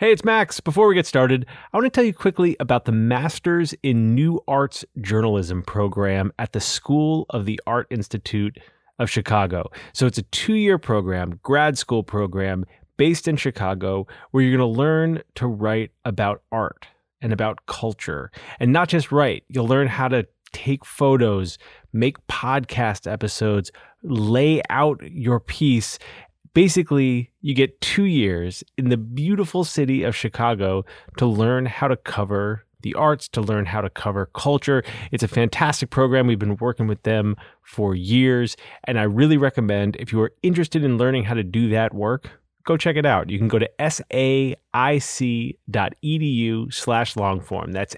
Hey, it's Max. Before we get started, I want to tell you quickly about the Masters in New Arts Journalism program at the School of the Art Institute of Chicago. So it's a two year program, grad school program based in Chicago, where you're going to learn to write about art and about culture. And not just write, you'll learn how to take photos, make podcast episodes, lay out your piece. Basically, you get two years in the beautiful city of Chicago to learn how to cover the arts, to learn how to cover culture. It's a fantastic program. We've been working with them for years. And I really recommend if you are interested in learning how to do that work, go check it out. You can go to saic.edu slash longform. That's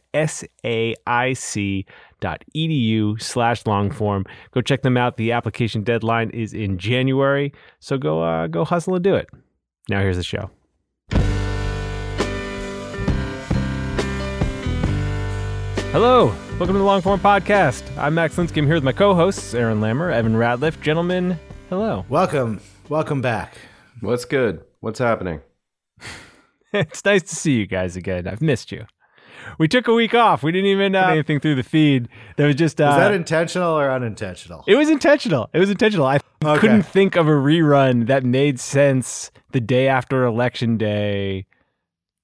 saic.edu slash longform. Go check them out. The application deadline is in January. So go, uh, go hustle and do it. Now here's the show. Hello, welcome to the Longform Podcast. I'm Max Linsky. I'm here with my co-hosts, Aaron Lammer, Evan Ratliff. Gentlemen, hello. Welcome. Welcome back. What's good? What's happening? it's nice to see you guys again. I've missed you. We took a week off. We didn't even uh, anything through the feed. There was just uh, Was that intentional or unintentional? it was intentional. It was intentional. I Okay. couldn't think of a rerun that made sense the day after election day.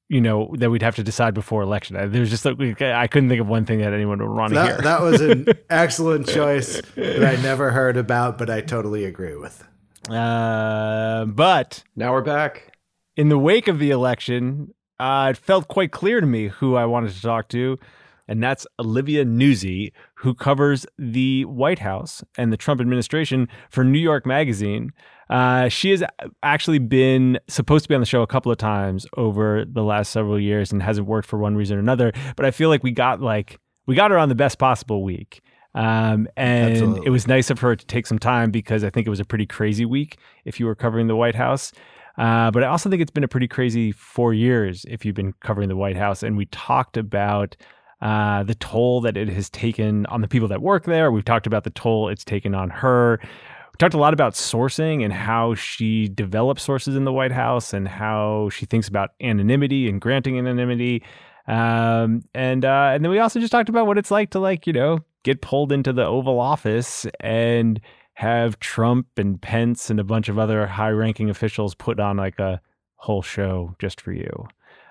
You know that we'd have to decide before election. day. There's just like, I couldn't think of one thing that anyone would want to hear. that, that was an excellent choice that I never heard about, but I totally agree with. Uh, but Now we're back. in the wake of the election, uh, it felt quite clear to me who I wanted to talk to, and that's Olivia Nuzzi, who covers the White House and the Trump administration for New York Magazine. Uh, she has actually been supposed to be on the show a couple of times over the last several years and hasn't worked for one reason or another. But I feel like we got like we got her on the best possible week. Um, and Absolutely. it was nice of her to take some time because I think it was a pretty crazy week if you were covering the White House. Uh, but I also think it's been a pretty crazy four years if you've been covering the White House. And we talked about uh, the toll that it has taken on the people that work there. We've talked about the toll it's taken on her. We talked a lot about sourcing and how she develops sources in the White House and how she thinks about anonymity and granting anonymity. Um, and uh, and then we also just talked about what it's like to like you know get pulled into the Oval Office and have Trump and Pence and a bunch of other high-ranking officials put on like a whole show just for you.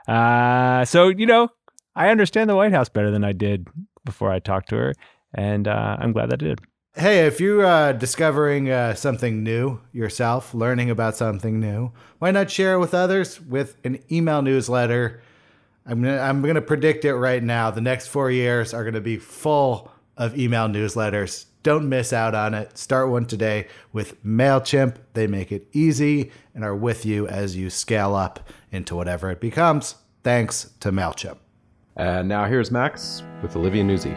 Uh, so you know, I understand the White House better than I did before I talked to her, and uh, I'm glad that I did. Hey, if you're uh, discovering uh, something new yourself, learning about something new, why not share it with others with an email newsletter? I'm gonna, I'm gonna predict it right now. The next four years are gonna be full of email newsletters. Don't miss out on it. Start one today with MailChimp. They make it easy and are with you as you scale up into whatever it becomes. Thanks to MailChimp. And now here's Max with Olivia Nuzzi.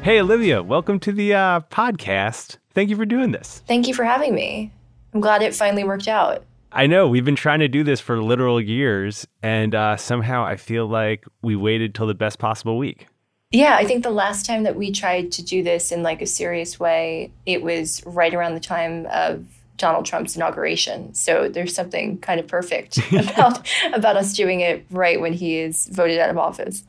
Hey, Olivia, welcome to the uh, podcast. Thank you for doing this. Thank you for having me. I'm glad it finally worked out. I know we've been trying to do this for literal years, and uh, somehow I feel like we waited till the best possible week. Yeah, I think the last time that we tried to do this in like a serious way, it was right around the time of Donald Trump's inauguration. So there's something kind of perfect about about us doing it right when he is voted out of office.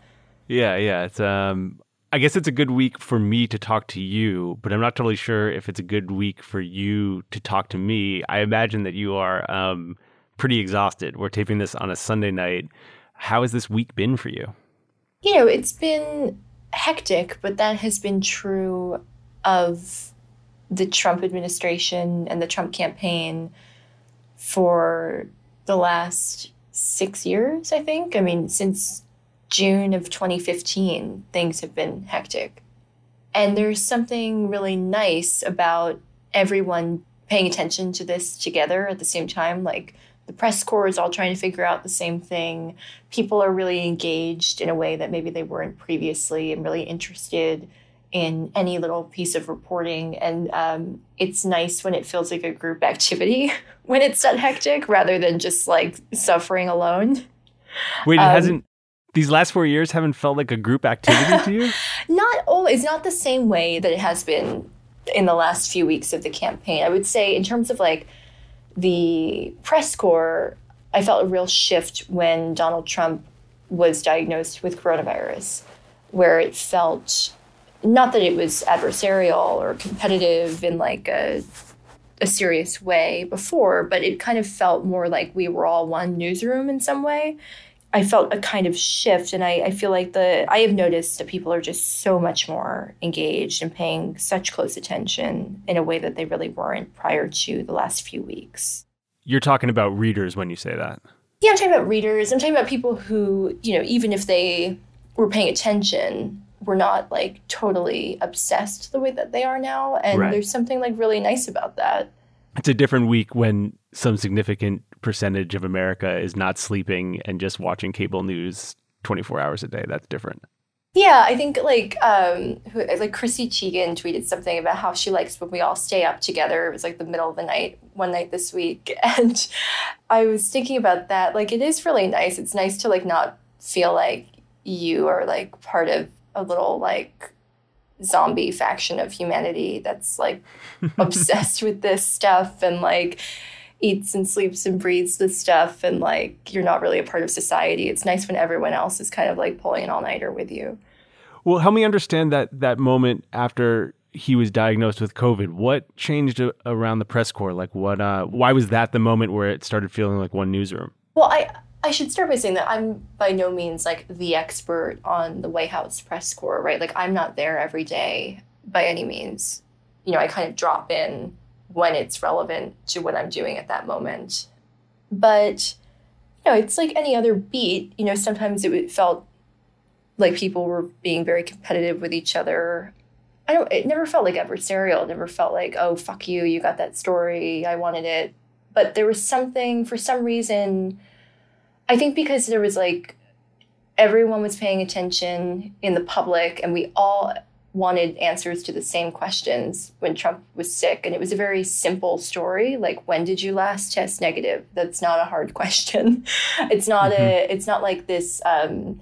Yeah, yeah. It's um I guess it's a good week for me to talk to you, but I'm not totally sure if it's a good week for you to talk to me. I imagine that you are um pretty exhausted. We're taping this on a Sunday night. How has this week been for you? You know, it's been hectic, but that has been true of the Trump administration and the Trump campaign for the last six years, I think. I mean, since June of 2015, things have been hectic. And there's something really nice about everyone paying attention to this together at the same time. Like, the press corps is all trying to figure out the same thing. People are really engaged in a way that maybe they weren't previously and really interested in any little piece of reporting. And um, it's nice when it feels like a group activity when it's that hectic rather than just like suffering alone. Wait, it um, hasn't. These last four years haven't felt like a group activity to you? Not always, It's not the same way that it has been in the last few weeks of the campaign. I would say, in terms of like the press corps, I felt a real shift when Donald Trump was diagnosed with coronavirus, where it felt not that it was adversarial or competitive in like a a serious way before, but it kind of felt more like we were all one newsroom in some way. I felt a kind of shift, and I, I feel like the I have noticed that people are just so much more engaged and paying such close attention in a way that they really weren't prior to the last few weeks. You're talking about readers when you say that. Yeah, I'm talking about readers. I'm talking about people who, you know, even if they were paying attention, were not like totally obsessed the way that they are now. And right. there's something like really nice about that. It's a different week when some significant percentage of America is not sleeping and just watching cable news 24 hours a day. That's different. Yeah, I think like um, like Chrissy Teigen tweeted something about how she likes when we all stay up together. It was like the middle of the night one night this week, and I was thinking about that. Like, it is really nice. It's nice to like not feel like you are like part of a little like zombie faction of humanity that's like obsessed with this stuff and like eats and sleeps and breathes this stuff and like you're not really a part of society. It's nice when everyone else is kind of like pulling an all-nighter with you. Well, help me understand that that moment after he was diagnosed with COVID. What changed around the press corps? Like what uh why was that the moment where it started feeling like one newsroom? Well, I I should start by saying that I'm by no means like the expert on the White House press corps, right? Like I'm not there every day by any means. You know, I kind of drop in when it's relevant to what I'm doing at that moment. But you know, it's like any other beat. You know, sometimes it felt like people were being very competitive with each other. I don't. It never felt like adversarial. It never felt like, oh fuck you, you got that story, I wanted it. But there was something for some reason I think because there was like everyone was paying attention in the public and we all wanted answers to the same questions when Trump was sick. And it was a very simple story. Like, when did you last test negative? That's not a hard question. it's not mm-hmm. a, it's not like this um,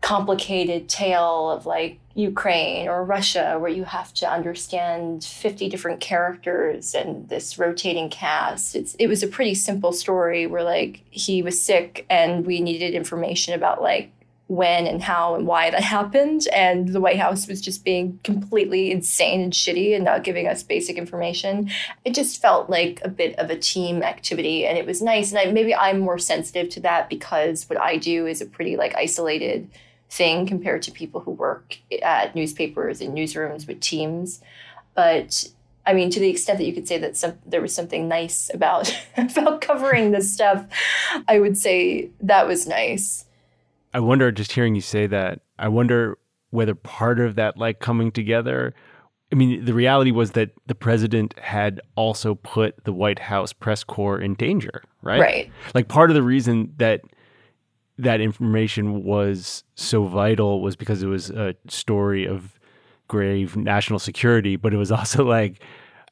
complicated tale of like Ukraine or Russia where you have to understand 50 different characters and this rotating cast. It's it was a pretty simple story where like he was sick and we needed information about like when and how and why that happened and the White House was just being completely insane and shitty and not giving us basic information. It just felt like a bit of a team activity and it was nice and I, maybe I'm more sensitive to that because what I do is a pretty like isolated thing compared to people who work at newspapers and newsrooms with teams. But I mean, to the extent that you could say that some, there was something nice about about covering this stuff, I would say that was nice. I wonder, just hearing you say that, I wonder whether part of that, like coming together, I mean, the reality was that the president had also put the White House press corps in danger, right? Right. Like part of the reason that that information was so vital was because it was a story of grave national security, but it was also like,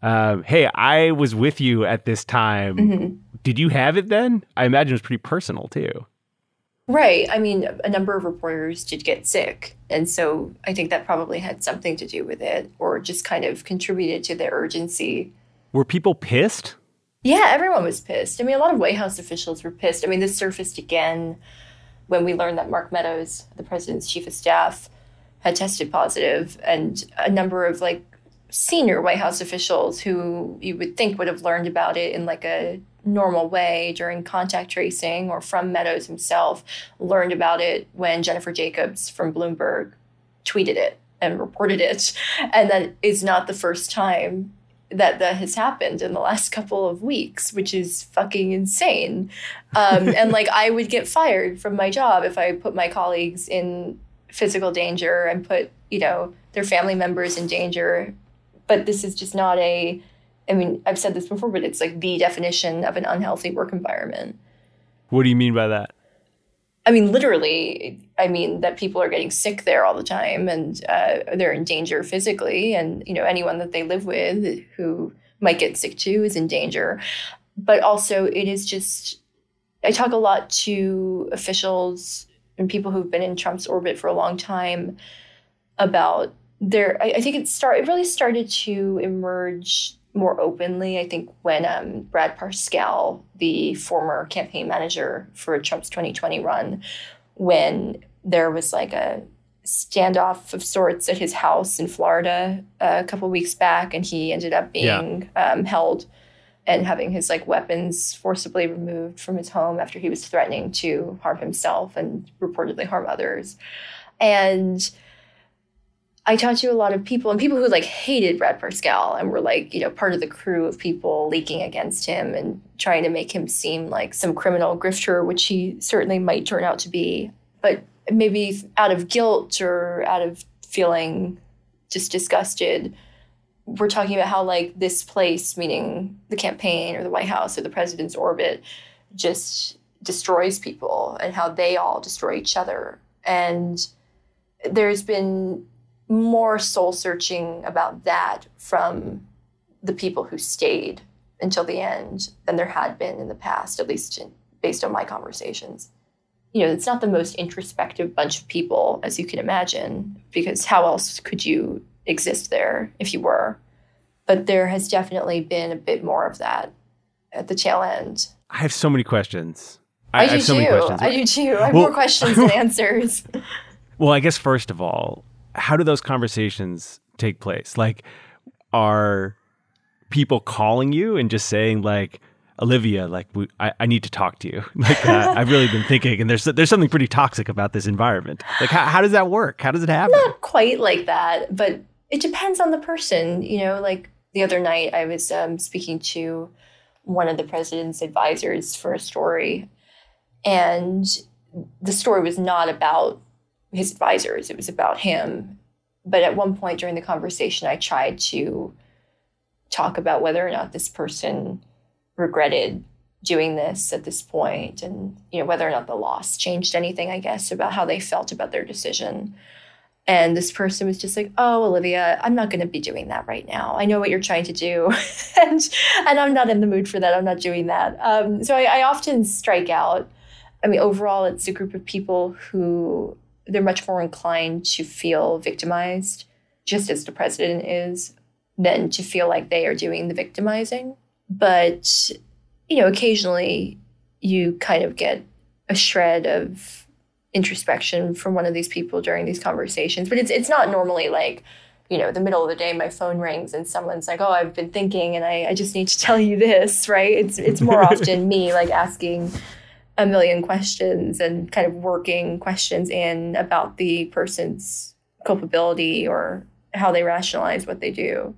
um, hey, I was with you at this time. Mm-hmm. Did you have it then? I imagine it was pretty personal too. Right. I mean, a number of reporters did get sick. And so I think that probably had something to do with it or just kind of contributed to the urgency. Were people pissed? Yeah, everyone was pissed. I mean, a lot of White House officials were pissed. I mean, this surfaced again when we learned that Mark Meadows, the president's chief of staff, had tested positive, and a number of like senior White House officials who you would think would have learned about it in like a normal way during contact tracing or from Meadows himself learned about it when Jennifer Jacobs from Bloomberg tweeted it and reported it. And that is not the first time that that has happened in the last couple of weeks, which is fucking insane. Um, and like, I would get fired from my job if I put my colleagues in physical danger and put, you know, their family members in danger. But this is just not a, I mean, I've said this before, but it's like the definition of an unhealthy work environment. What do you mean by that? I mean, literally, I mean that people are getting sick there all the time and uh, they're in danger physically. And, you know, anyone that they live with who might get sick too is in danger. But also, it is just, I talk a lot to officials and people who've been in Trump's orbit for a long time about their, I, I think it start, it really started to emerge more openly, I think, when um, Brad Parscale, the former campaign manager for Trump's 2020 run, when there was like a standoff of sorts at his house in Florida uh, a couple weeks back, and he ended up being yeah. um, held and having his like weapons forcibly removed from his home after he was threatening to harm himself and reportedly harm others. And I talked to a lot of people and people who like hated Brad Parscale and were like, you know, part of the crew of people leaking against him and trying to make him seem like some criminal grifter, which he certainly might turn out to be. But maybe out of guilt or out of feeling just disgusted, we're talking about how like this place, meaning the campaign or the White House or the president's orbit, just destroys people and how they all destroy each other. And there's been more soul searching about that from the people who stayed until the end than there had been in the past, at least in, based on my conversations. You know, it's not the most introspective bunch of people, as you can imagine, because how else could you exist there if you were? But there has definitely been a bit more of that at the tail end. I have so many questions. I, I do so too. I do too. I have well, more questions than answers. well, I guess first of all, how do those conversations take place? Like, are people calling you and just saying like, Olivia, like we, I, I need to talk to you. Like uh, I've really been thinking, and there's there's something pretty toxic about this environment. Like how, how does that work? How does it happen? Not quite like that, but it depends on the person. You know, like the other night I was um, speaking to one of the president's advisors for a story, and the story was not about his advisors, it was about him. But at one point during the conversation, I tried to talk about whether or not this person regretted doing this at this point and you know whether or not the loss changed anything i guess about how they felt about their decision. And this person was just like oh olivia i'm not going to be doing that right now. I know what you're trying to do. And and i'm not in the mood for that. I'm not doing that. Um, so I, I often strike out. I mean overall it's a group of people who they're much more inclined to feel victimized, just as the president is, than to feel like they are doing the victimizing. But, you know, occasionally you kind of get a shred of introspection from one of these people during these conversations. But it's it's not normally like, you know, the middle of the day my phone rings and someone's like, Oh, I've been thinking and I, I just need to tell you this, right? It's it's more often me like asking a million questions and kind of working questions in about the person's culpability or how they rationalize what they do.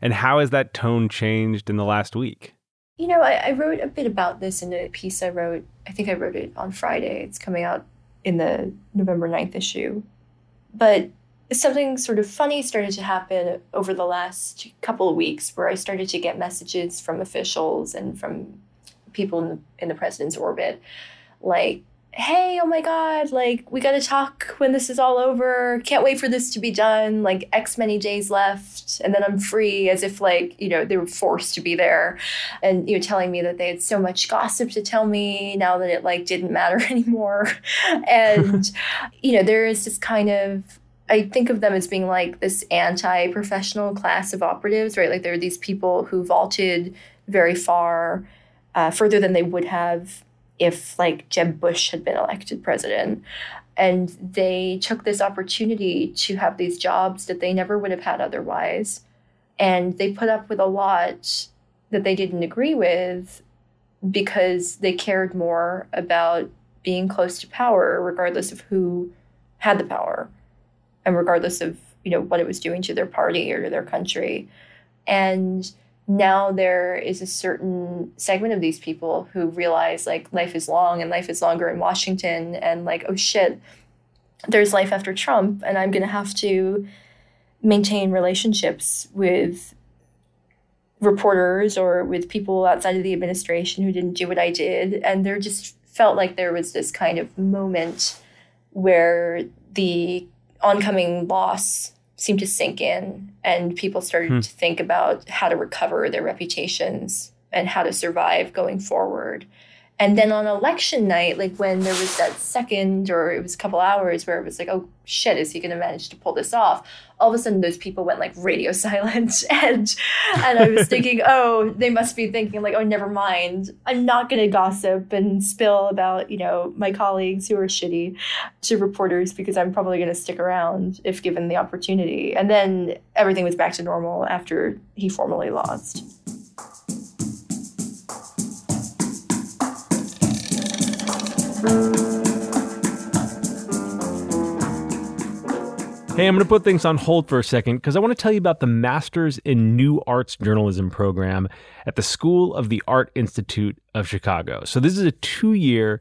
And how has that tone changed in the last week? You know, I, I, wrote a bit about this in a piece I wrote. I think I wrote it on Friday. It's coming out in the November 9th issue. But something sort of funny started to happen over the last couple of weeks where I started to get messages from officials and from people in the, in the president's orbit, like hey, oh my God, like, we got to talk when this is all over. Can't wait for this to be done. Like, X many days left. And then I'm free, as if, like, you know, they were forced to be there. And, you know, telling me that they had so much gossip to tell me now that it, like, didn't matter anymore. and, you know, there is this kind of, I think of them as being like this anti professional class of operatives, right? Like, there are these people who vaulted very far, uh, further than they would have if like Jeb Bush had been elected president. And they took this opportunity to have these jobs that they never would have had otherwise. And they put up with a lot that they didn't agree with because they cared more about being close to power, regardless of who had the power and regardless of you know what it was doing to their party or to their country. And now there is a certain segment of these people who realize like life is long and life is longer in Washington and like oh shit there's life after Trump and I'm going to have to maintain relationships with reporters or with people outside of the administration who didn't do what I did. And there just felt like there was this kind of moment where the oncoming loss seemed to sink in and people started hmm. to think about how to recover their reputations and how to survive going forward and then on election night, like when there was that second or it was a couple hours where it was like, oh shit, is he going to manage to pull this off? All of a sudden, those people went like radio silent, and and I was thinking, oh, they must be thinking like, oh, never mind, I'm not going to gossip and spill about you know my colleagues who are shitty to reporters because I'm probably going to stick around if given the opportunity. And then everything was back to normal after he formally lost. Hey, I'm going to put things on hold for a second because I want to tell you about the Masters in New Arts Journalism program at the School of the Art Institute of Chicago. So, this is a two year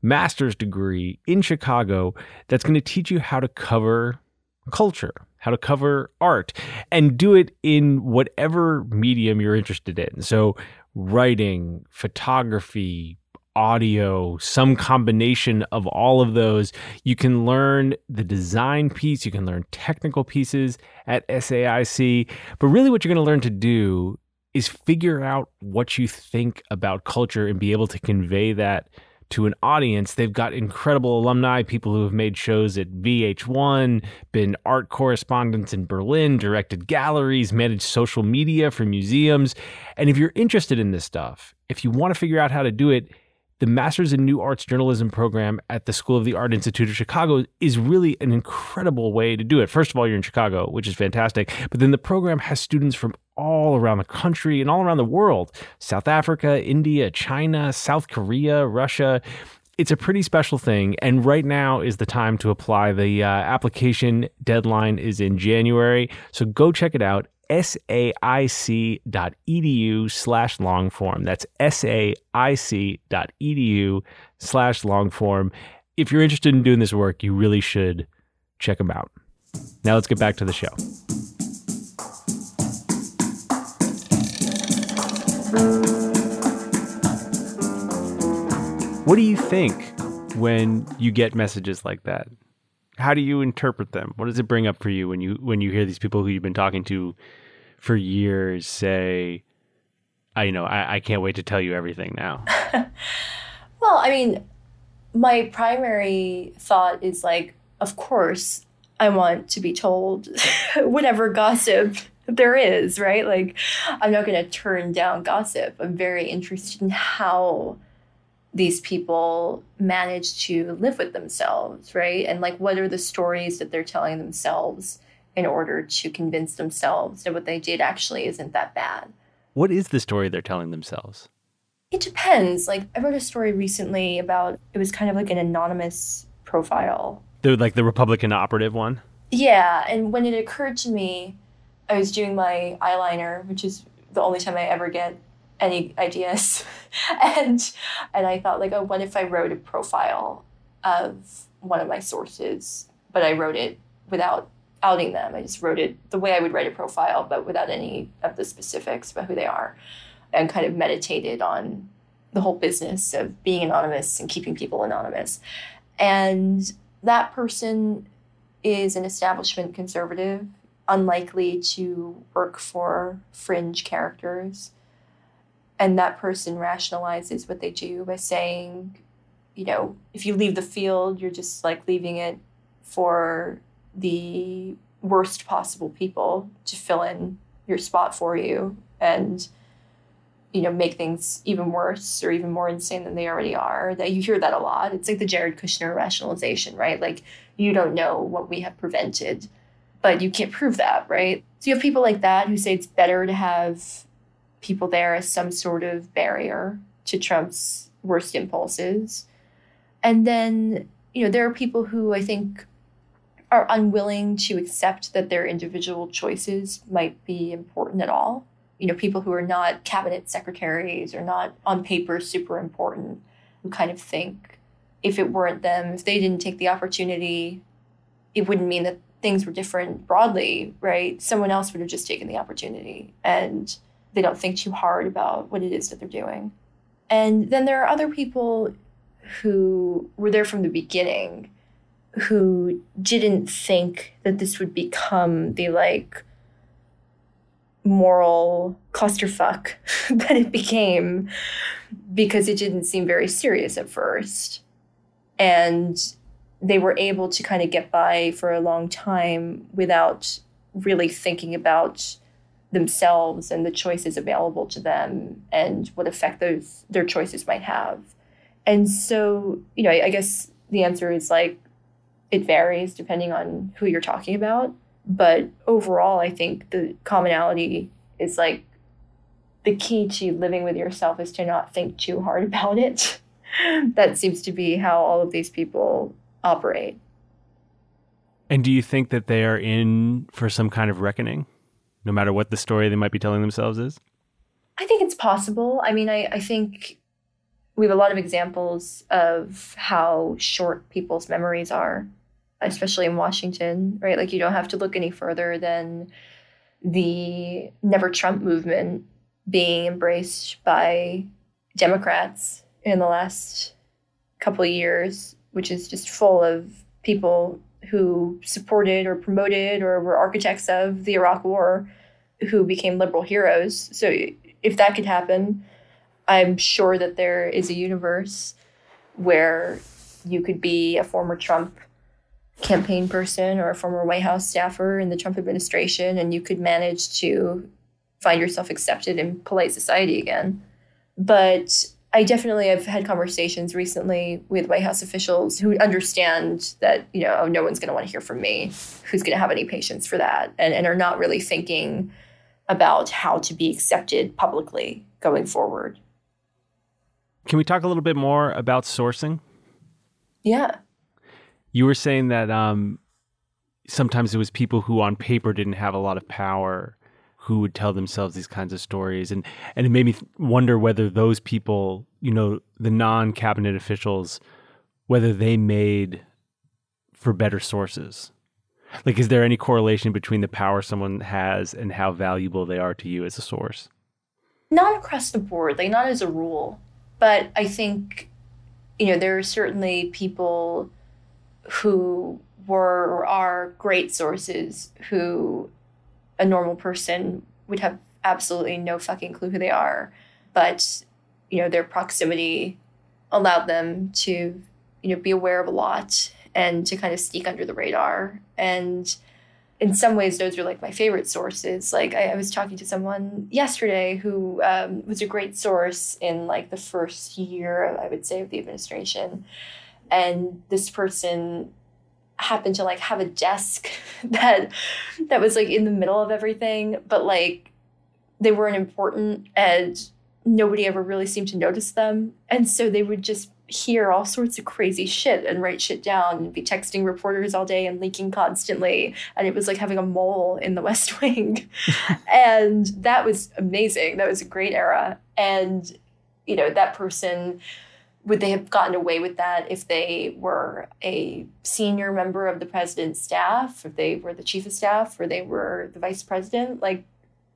master's degree in Chicago that's going to teach you how to cover culture, how to cover art, and do it in whatever medium you're interested in. So, writing, photography, audio, some combination of all of those. You can learn the design piece, you can learn technical pieces at SAIC. But really, what you're going to learn to do is figure out what you think about culture and be able to convey that to an audience. They've got incredible alumni, people who have made shows at VH1, been art correspondents in Berlin, directed galleries, managed social media for museums. And if you're interested in this stuff, if you want to figure out how to do it, the Masters in New Arts Journalism program at the School of the Art Institute of Chicago is really an incredible way to do it. First of all, you're in Chicago, which is fantastic, but then the program has students from all around the country and all around the world South Africa, India, China, South Korea, Russia. It's a pretty special thing. And right now is the time to apply. The uh, application deadline is in January. So go check it out saic.edu slash longform. That's saic.edu slash longform. If you're interested in doing this work, you really should check them out. Now let's get back to the show. What do you think when you get messages like that? how do you interpret them? What does it bring up for you when you when you hear these people who you've been talking to for years say, "I you know I, I can't wait to tell you everything now." well, I mean, my primary thought is like, of course, I want to be told whatever gossip there is, right? Like, I'm not going to turn down gossip. I'm very interested in how these people manage to live with themselves, right? And like, what are the stories that they're telling themselves in order to convince themselves that what they did actually isn't that bad? What is the story they're telling themselves? It depends. Like, I wrote a story recently about it was kind of like an anonymous profile. The like the Republican operative one? Yeah. And when it occurred to me, I was doing my eyeliner, which is the only time I ever get any ideas and and i thought like oh what if i wrote a profile of one of my sources but i wrote it without outing them i just wrote it the way i would write a profile but without any of the specifics about who they are and kind of meditated on the whole business of being anonymous and keeping people anonymous. And that person is an establishment conservative, unlikely to work for fringe characters. And that person rationalizes what they do by saying, you know, if you leave the field, you're just like leaving it for the worst possible people to fill in your spot for you and you know make things even worse or even more insane than they already are that you hear that a lot. It's like the jared kushner rationalization right? Like you don't know what we have prevented but you can't prove that right? So you have people like that who say it's better to have people there as some sort of barrier to trump's worst impulses. And then you know there are people who i think are unwilling to accept that their individual choices might be important at all. You know, people who are not cabinet secretaries or not on paper super important, who kind of think if it weren't them, if they didn't take the opportunity, it wouldn't mean that things were different broadly, right? Someone else would have just taken the opportunity and they don't think too hard about what it is that they're doing. And then there are other people who were there from the beginning who didn't think that this would become the like moral clusterfuck that it became because it didn't seem very serious at first. And they were able to kind of get by for a long time without really thinking about themselves and the choices available to them and what effect those their choices might have. And so, you know, I, I guess the answer is like it varies depending on who you're talking about. But overall, I think the commonality is like the key to living with yourself is to not think too hard about it. that seems to be how all of these people operate. And do you think that they are in for some kind of reckoning, no matter what the story they might be telling themselves is? I think it's possible. I mean, I, I think we have a lot of examples of how short people's memories are especially in Washington, right? Like you don't have to look any further than the Never Trump movement being embraced by Democrats in the last couple years, which is just full of people who supported or promoted or were architects of the Iraq War who became liberal heroes. So if that could happen, I'm sure that there is a universe where you could be a former Trump campaign person or a former White House staffer in the Trump administration, and you could manage to find yourself accepted in polite society again. But I definitely have had conversations recently with White House officials who understand that, you know, oh, no one's going to want to hear from me. Who's going to have any patience for that? And, and are not really thinking about how to be accepted publicly going forward. Can we talk a little bit more about sourcing? Yeah. You were saying that um, sometimes it was people who on paper didn't have a lot of power who would tell themselves these kinds of stories. And and it made me wonder whether those people you know the non-cabinet officials whether they made for better sources. Like is there any correlation between the power someone has and how valuable they are to you as a source? Not across the board like not as a rule. But i think you know there are certainly people who were or are great sources who a normal person would have absolutely no fucking clue who they are. But, you know, their proximity allowed them to, you know, be aware of a lot and to kind of sneak under the radar. And in some ways, those are like my favorite sources. Like I, I was talking to someone yesterday who um, was a great source in like the first year, I would say, of the administration and this person happened to like have a desk that that was like in the middle of everything but like they weren't important and nobody ever really seemed to notice them. And so they would just hear all sorts of crazy shit and write shit down and be texting reporters all day and leaking constantly. And it was like having a mole in the west wing. And that was amazing. That was a great era. And you know that person would they have gotten away with that if they were a senior member of the president's staff, if they were the chief of staff, or they were the vice president? Like,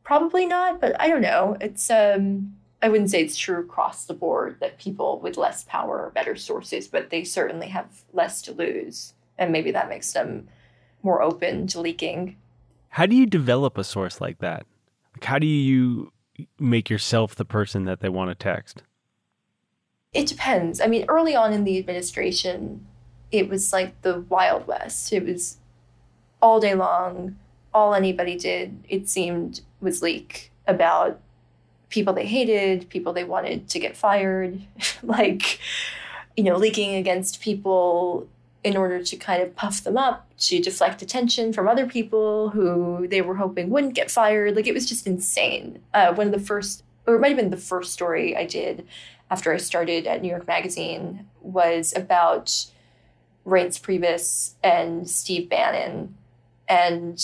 probably not, but I don't know. It's um, I wouldn't say it's true across the board that people with less power are better sources, but they certainly have less to lose. And maybe that makes them more open to leaking. How do you develop a source like that? Like how do you make yourself the person that they want to text? It depends. I mean, early on in the administration, it was like the Wild West. It was all day long, all anybody did, it seemed, was leak about people they hated, people they wanted to get fired, like, you know, leaking against people in order to kind of puff them up, to deflect attention from other people who they were hoping wouldn't get fired. Like, it was just insane. Uh, one of the first, or it might have been the first story I did after I started at New York Magazine was about Reince Priebus and Steve Bannon and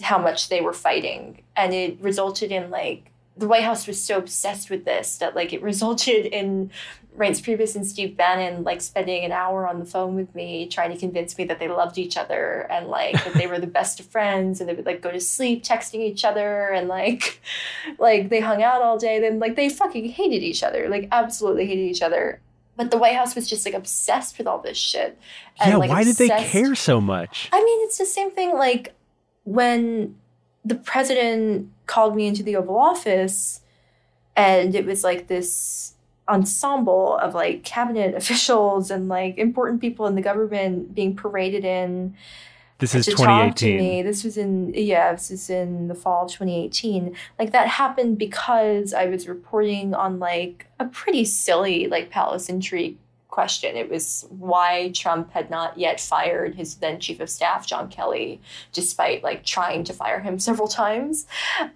how much they were fighting. And it resulted in like the White House was so obsessed with this that like it resulted in Reince Priebus and Steve Bannon like spending an hour on the phone with me trying to convince me that they loved each other and like that they were the best of friends and they would like go to sleep texting each other and like like they hung out all day then like they fucking hated each other like absolutely hated each other but the White House was just like obsessed with all this shit. And, yeah, like, why obsessed. did they care so much? I mean, it's the same thing like when the president called me into the Oval Office and it was like this ensemble of like cabinet officials and like important people in the government being paraded in. This is 2018 this was in yeah this is in the fall of 2018 like that happened because i was reporting on like a pretty silly like palace intrigue question. It was why Trump had not yet fired his then chief of staff, John Kelly, despite like trying to fire him several times.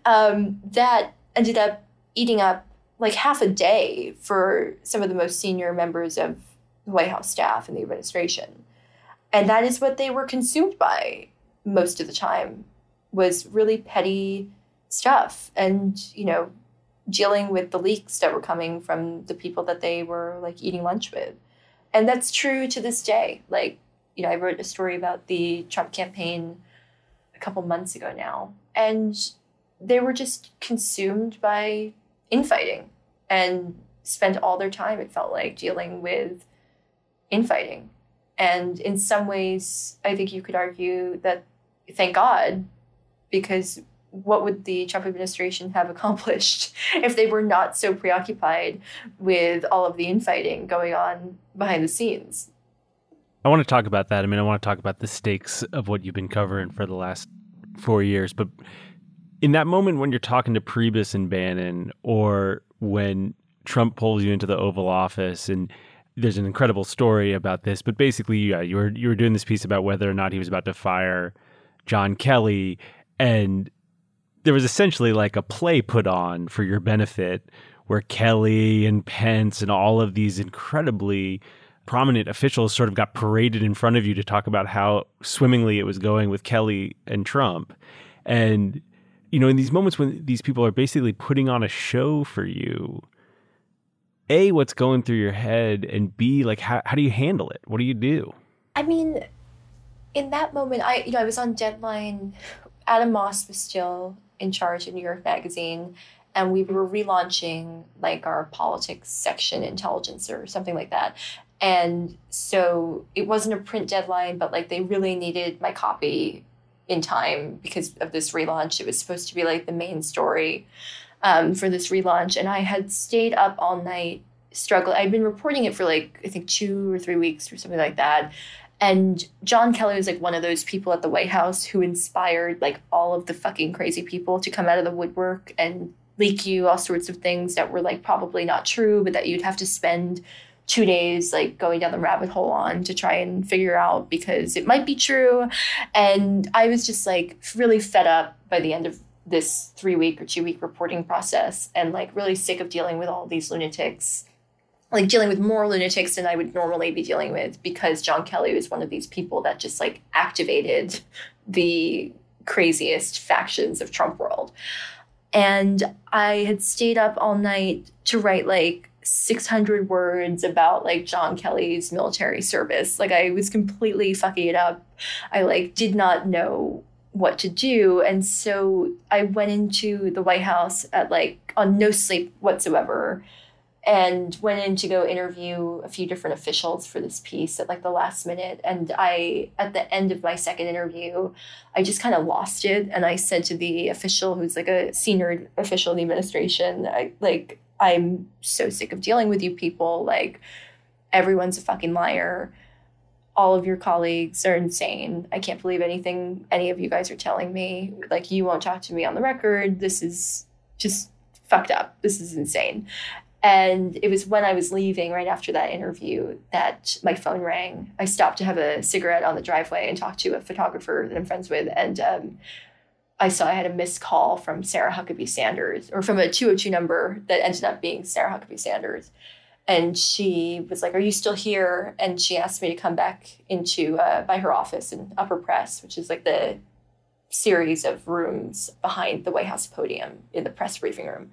Um, that ended up eating up like half a day for some of the most senior members of the White House staff and the administration. And that is what they were consumed by most of the time was really petty stuff and, you know, dealing with the leaks that were coming from the people that they were like eating lunch with and that's true to this day. Like, you know, I wrote a story about the Trump campaign a couple months ago now, and they were just consumed by infighting and spent all their time, it felt like, dealing with infighting. And in some ways, I think you could argue that thank God, because what would the Trump administration have accomplished if they were not so preoccupied with all of the infighting going on behind the scenes? I want to talk about that. I mean, I want to talk about the stakes of what you've been covering for the last four years. But in that moment when you're talking to Priebus and Bannon, or when Trump pulls you into the Oval Office and there's an incredible story about this, but basically, yeah, you were you were doing this piece about whether or not he was about to fire John Kelly, and there was essentially like a play put on for your benefit where Kelly and Pence and all of these incredibly prominent officials sort of got paraded in front of you to talk about how swimmingly it was going with Kelly and Trump. And, you know, in these moments when these people are basically putting on a show for you, A, what's going through your head, and B, like, how, how do you handle it? What do you do? I mean, in that moment, I, you know, I was on deadline. Adam Moss was still in charge of New York Magazine, and we were relaunching like our politics section, intelligence or something like that. And so it wasn't a print deadline, but like they really needed my copy in time because of this relaunch. It was supposed to be like the main story um, for this relaunch, and I had stayed up all night struggling. I'd been reporting it for like I think two or three weeks or something like that, and John Kelly was like one of those people at the White House who inspired like all of the fucking crazy people to come out of the woodwork and leak you all sorts of things that were like probably not true, but that you'd have to spend two days like going down the rabbit hole on to try and figure out because it might be true. And I was just like really fed up by the end of this three week or two week reporting process and like really sick of dealing with all these lunatics like dealing with more lunatics than I would normally be dealing with because John Kelly was one of these people that just like activated the craziest factions of Trump world. And I had stayed up all night to write like 600 words about like John Kelly's military service. Like I was completely fucking it up. I like did not know what to do. And so I went into the White House at like on no sleep whatsoever and went in to go interview a few different officials for this piece at like the last minute and i at the end of my second interview i just kind of lost it and i said to the official who's like a senior official in the administration i like i'm so sick of dealing with you people like everyone's a fucking liar all of your colleagues are insane. I can't believe anything any of you guys are telling me. Like, you won't talk to me on the record. This is just fucked up. This is insane. And it was when I was leaving right after that interview that my phone rang. I stopped to have a cigarette on the driveway and talk to a photographer that I'm friends with. And um, I saw I had a missed call from Sarah Huckabee Sanders, or from a 202 number that ended up being Sarah Huckabee Sanders and she was like, "Are you still here?" And she asked me to come back into uh, by her office in Upper Press, which is like the series of rooms behind the White House podium in the press briefing room.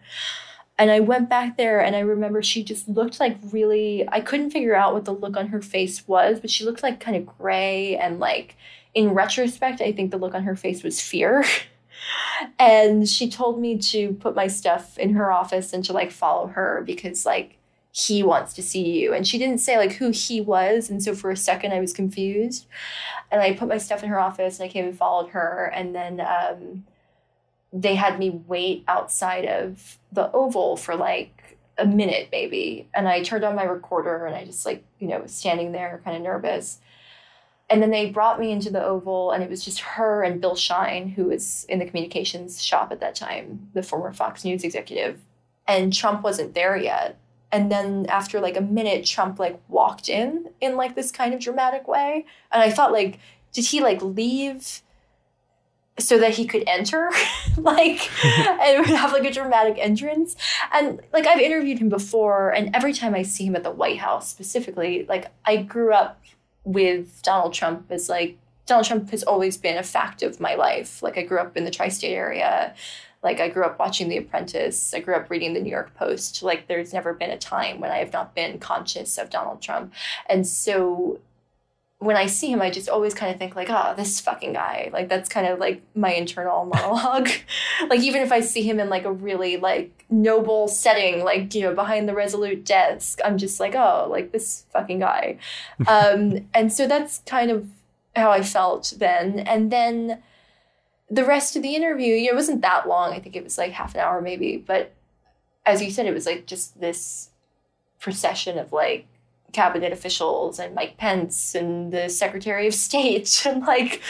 And I went back there, and I remember she just looked like really. I couldn't figure out what the look on her face was, but she looked like kind of gray and like. In retrospect, I think the look on her face was fear. and she told me to put my stuff in her office and to like follow her because like he wants to see you. And she didn't say like who he was. And so for a second I was confused. And I put my stuff in her office and I came and followed her. And then um, they had me wait outside of the Oval for like a minute maybe. And I turned on my recorder and I just like, you know, was standing there kind of nervous. And then they brought me into the Oval, and it was just her and Bill Shine, who was in the communications shop at that time, the former Fox News executive. And Trump wasn't there yet and then after like a minute trump like walked in in like this kind of dramatic way and i thought like did he like leave so that he could enter like and would have like a dramatic entrance and like i've interviewed him before and every time i see him at the white house specifically like i grew up with donald trump as like donald trump has always been a fact of my life like i grew up in the tri-state area like I grew up watching The Apprentice. I grew up reading the New York Post. Like there's never been a time when I have not been conscious of Donald Trump. And so when I see him, I just always kind of think like, oh, this fucking guy. Like that's kind of like my internal monologue. like even if I see him in like a really like noble setting, like you know behind the Resolute desk, I'm just like, oh, like this fucking guy. um, and so that's kind of how I felt then. And then the rest of the interview, you know, it wasn't that long. I think it was like half an hour maybe. But as you said, it was like just this procession of like cabinet officials and Mike Pence and the Secretary of State and like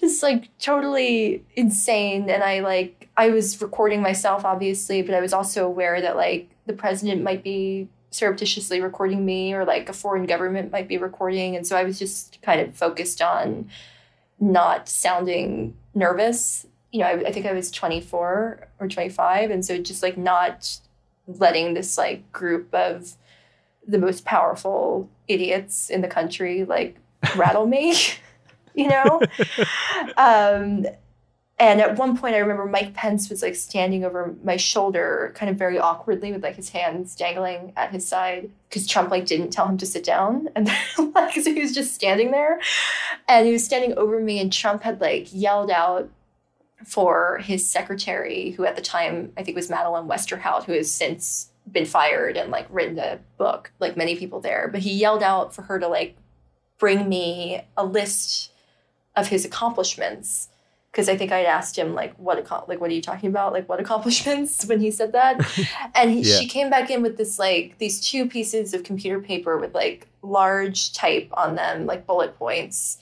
just like totally insane. And I like I was recording myself obviously, but I was also aware that like the president might be surreptitiously recording me or like a foreign government might be recording. And so I was just kind of focused on not sounding nervous. You know, I, I think I was 24 or 25. And so just like not letting this like group of the most powerful idiots in the country like rattle me, you know? um, and at one point, I remember Mike Pence was like standing over my shoulder, kind of very awkwardly, with like his hands dangling at his side, because Trump like didn't tell him to sit down, and like so he was just standing there, and he was standing over me, and Trump had like yelled out for his secretary, who at the time I think was Madeleine Westerhout, who has since been fired and like written a book, like many people there, but he yelled out for her to like bring me a list of his accomplishments. Because I think I'd asked him like what like what are you talking about? Like what accomplishments when he said that? And he, yeah. she came back in with this like these two pieces of computer paper with like large type on them like bullet points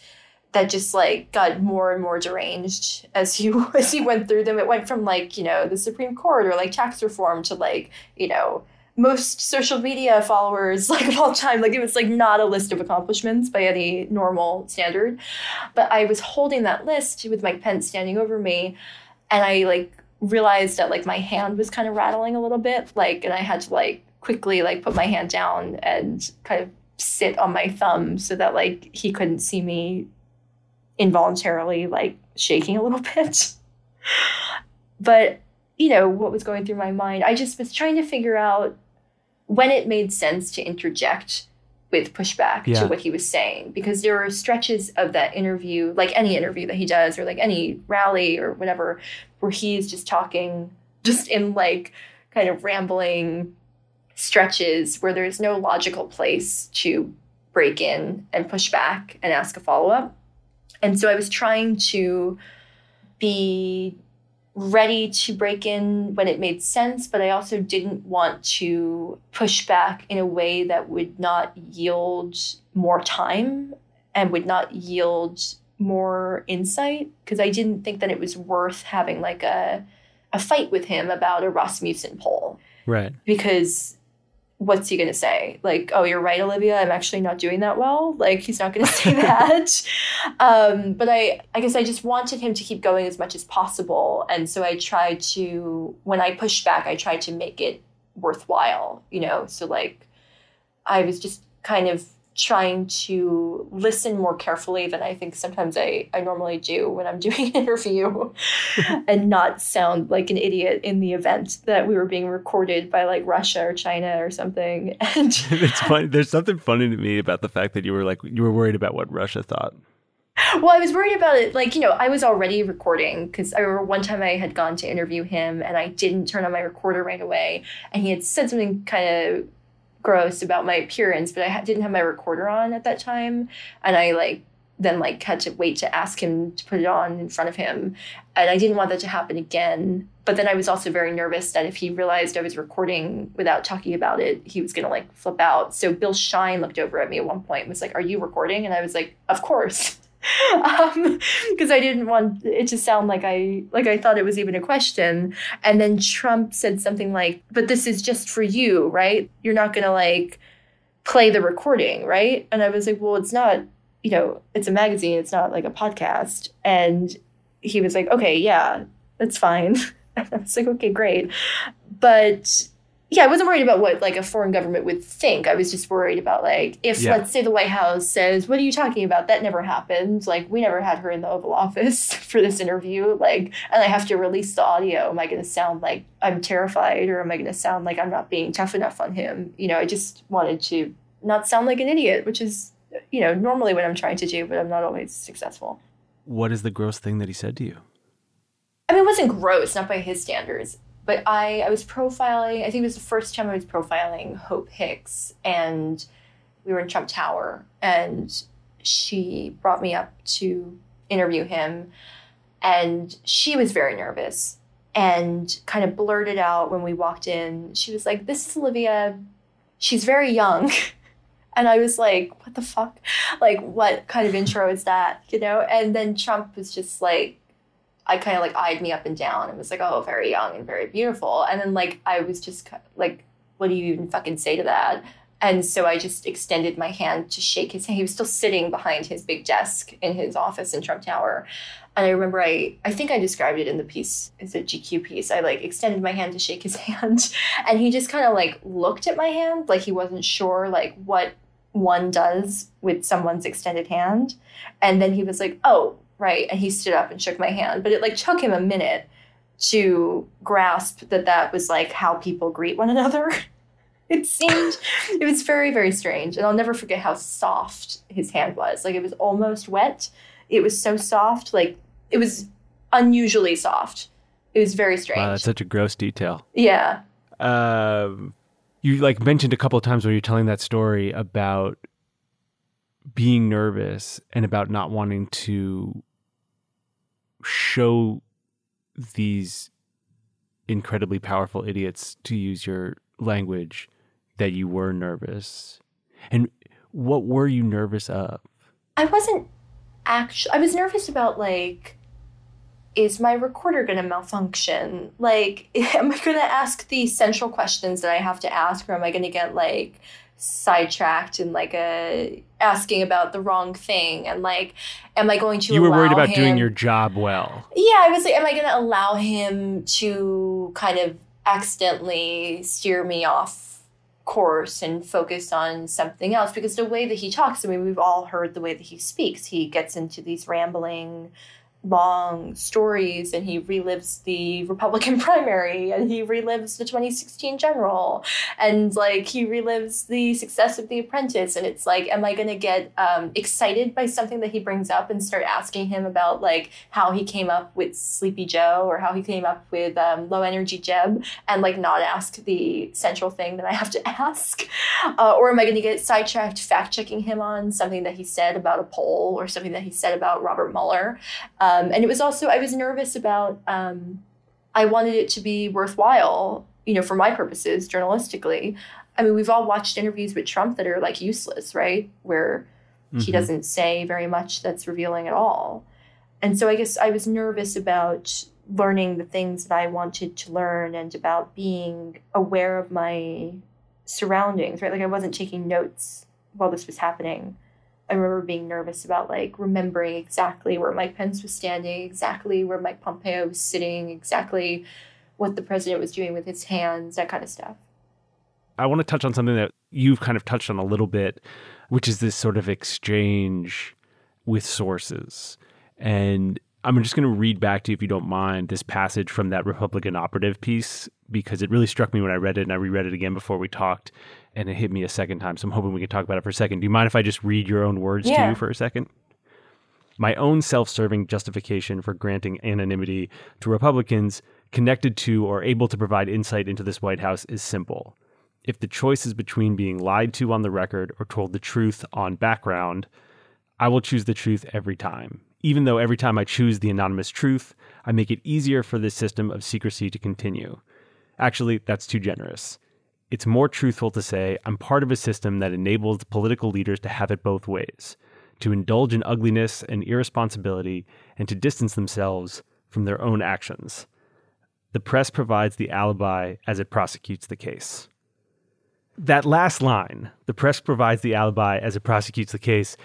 that just like got more and more deranged as you as you went through them it went from like you know the supreme court or like tax reform to like you know most social media followers like of all time. Like it was like not a list of accomplishments by any normal standard. But I was holding that list with Mike Pence standing over me, and I like realized that like my hand was kind of rattling a little bit, like, and I had to like quickly like put my hand down and kind of sit on my thumb so that like he couldn't see me involuntarily like shaking a little bit. but you know what was going through my mind i just was trying to figure out when it made sense to interject with pushback Yeah. to what he was saying because there are stretches of that interview, like any interview that he does, or like any rally or whatever, where he's just talking just in like kind of rambling stretches where there's no logical place to break in and push back and ask a follow up. And so I was trying to be ready to break in when it made sense, but I also didn't want to push back in a way that would not yield more time and would not yield more insight because I didn't think that it was worth having like a a fight with him about a Rasmussen poll Right. because what's he going to say? Like, oh, you're right, Olivia. I'm actually not doing that well. Like, he's not going to say that. um, but I, I guess I just wanted him to keep going as much as possible, and so I tried to, when I pushed back, I tried to make it worthwhile. You know, so like, I was just kind of trying to listen more carefully than I think sometimes I, I normally do when I'm doing an interview and not sound like an idiot in the event that we were being recorded by like Russia or China or something. And it's funny. There's something funny to me about the fact that you were like you were worried about what Russia thought. well, I was worried about it. Like, you know, I was already recording because I remember one time I had gone to interview him and I didn't turn on my recorder right away. And he had said something kind of gross about my appearance, but I ha- didn't have my recorder on at that time. And I like then like had to wait to ask him to put it on in front of him. And I didn't want that to happen again. But then I was also very nervous that if he realized I was recording without talking about it, he was gonna like flip out. So Bill Shine looked over at me at one point and was like, Are you recording? And I was like, Of course. um because I didn't want it to sound like I like I thought it was even a question. And then Trump said something like, "But this is just for you, right? You're not to like play the recording, right?" And I was like, "Well, it's not, you know, it's a magazine, it's not like a podcast." And he was like, "Okay, yeah, that's fine." I was like, "Okay, great." But yeah, I wasn't worried about what like a foreign government would think. I was just worried about like if Yeah. let's say the White House says, "What are you talking about?" That never happened. Like we never had her in the Oval Office for this interview. Like, and I have to release the audio. Am I going to sound like I'm terrified, or am I going to sound like I'm not being tough enough on him? You know, I just wanted to not sound like an idiot, which is you know normally what I'm trying to do, but I'm not always successful. What is the gross thing that he said to you? I mean, it wasn't gross, not by his standards, but I, I was profiling, I think it was the first time I was profiling Hope Hicks, and we were in Trump Tower, and she brought me up to interview him, and she was very nervous and kind of blurted out when we walked in. She was like, This is Olivia. She's very young. And I was like, what the fuck? Like, what kind of intro is that? You know? And then Trump was just like, I kind of like eyed me up and down and was like, oh, very young and very beautiful. And then like I was just like, what do you even fucking say to that? And so I just extended my hand to shake his hand. He was still sitting behind his big desk in his office in Trump Tower. And I remember I I think I described it in the piece, it's a GQ piece. I like extended my hand to shake his hand. And he just kind of like looked at my hand like he wasn't sure like what one does with someone's extended hand. And then he was like, oh, right. And he stood up and shook my hand. But it like took him a minute to grasp that that was like how people greet one another. It seemed, it was very, very strange. And I'll never forget how soft his hand was. Like it was almost wet. It was so soft. Like it was unusually soft. It was very strange. Wow, that's such a gross detail. yeah. Um, you like mentioned a couple of times when you're telling that story about being nervous and about not wanting to show these incredibly powerful idiots to use your language that you were nervous. And what were you nervous of? I wasn't actually, I was nervous about like, is my recorder going to malfunction? Like, am I going to ask the central questions that I have to ask, or am I going to get like sidetracked and like a asking about the wrong thing? And like, am I going to? you were worried about doing your job well. Yeah, I was like, am I going to allow him to kind of accidentally steer me off course and focus on something else? Because the way that he talks, I mean, we've all heard the way that he speaks. He gets into these rambling, long stories and he relives the Republican primary and he relives the 2016 general and like he relives the success of The Apprentice. And it's like, am I going to get um, excited by something that he brings up and start asking him about like how he came up with Sleepy Joe or how he came up with um, Low Energy Jeb and like not ask the central thing that I have to ask? Uh, or am I going to get sidetracked fact checking him on something that he said about a poll or something that he said about Robert Mueller? Um, and it was also, I was nervous about, um, I wanted it to be worthwhile, you know, for my purposes, journalistically. I mean, we've all watched interviews with Trump that are like useless, right? Where mm-hmm. he doesn't say very much that's revealing at all. And so I guess I was nervous about learning the things that I wanted to learn and about being aware of my surroundings, right? Like I wasn't taking notes while this was happening. I remember being nervous about like remembering exactly where Mike Pence was standing, exactly where Mike Pompeo was sitting, exactly what the president was doing with his hands, that kind of stuff. I want to touch on something that you've kind of touched on a little bit, which is this sort of exchange with sources. And I'm just going to read back to you, if you don't mind, this passage from that Republican operative piece because it really struck me when I read it and I reread it again before we talked and it hit me a second time. So I'm hoping we can talk about it for a second. Do you mind if I just read your own words yeah. to you for a second? My own self serving justification for granting anonymity to Republicans connected to or able to provide insight into this White House is simple. If the choice is between being lied to on the record or told the truth on background, I will choose the truth every time. Even though every time I choose the anonymous truth, I make it easier for this system of secrecy to continue. Actually, that's too generous. It's more truthful to say, I'm part of a system that enables political leaders to have it both ways, to indulge in ugliness and irresponsibility, and to distance themselves from their own actions. The press provides the alibi as it prosecutes the case. That last line, the press provides the alibi as it prosecutes the case,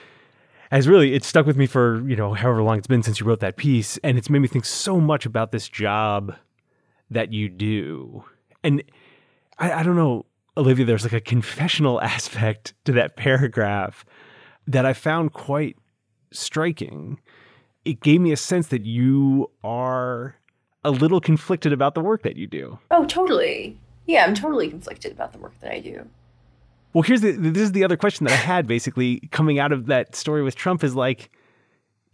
has really it stuck with me for, you know, however long it's been since you wrote that piece, and it's made me think so much about this job that you do. And I, I don't know, Olivia, there's like a confessional aspect to that paragraph that I found quite striking. It gave me a sense that you are a little conflicted about the work that you do. Oh, totally. Yeah, I'm totally conflicted about the work that I do. Well, here's the this is the other question that I had basically coming out of that story with Trump is like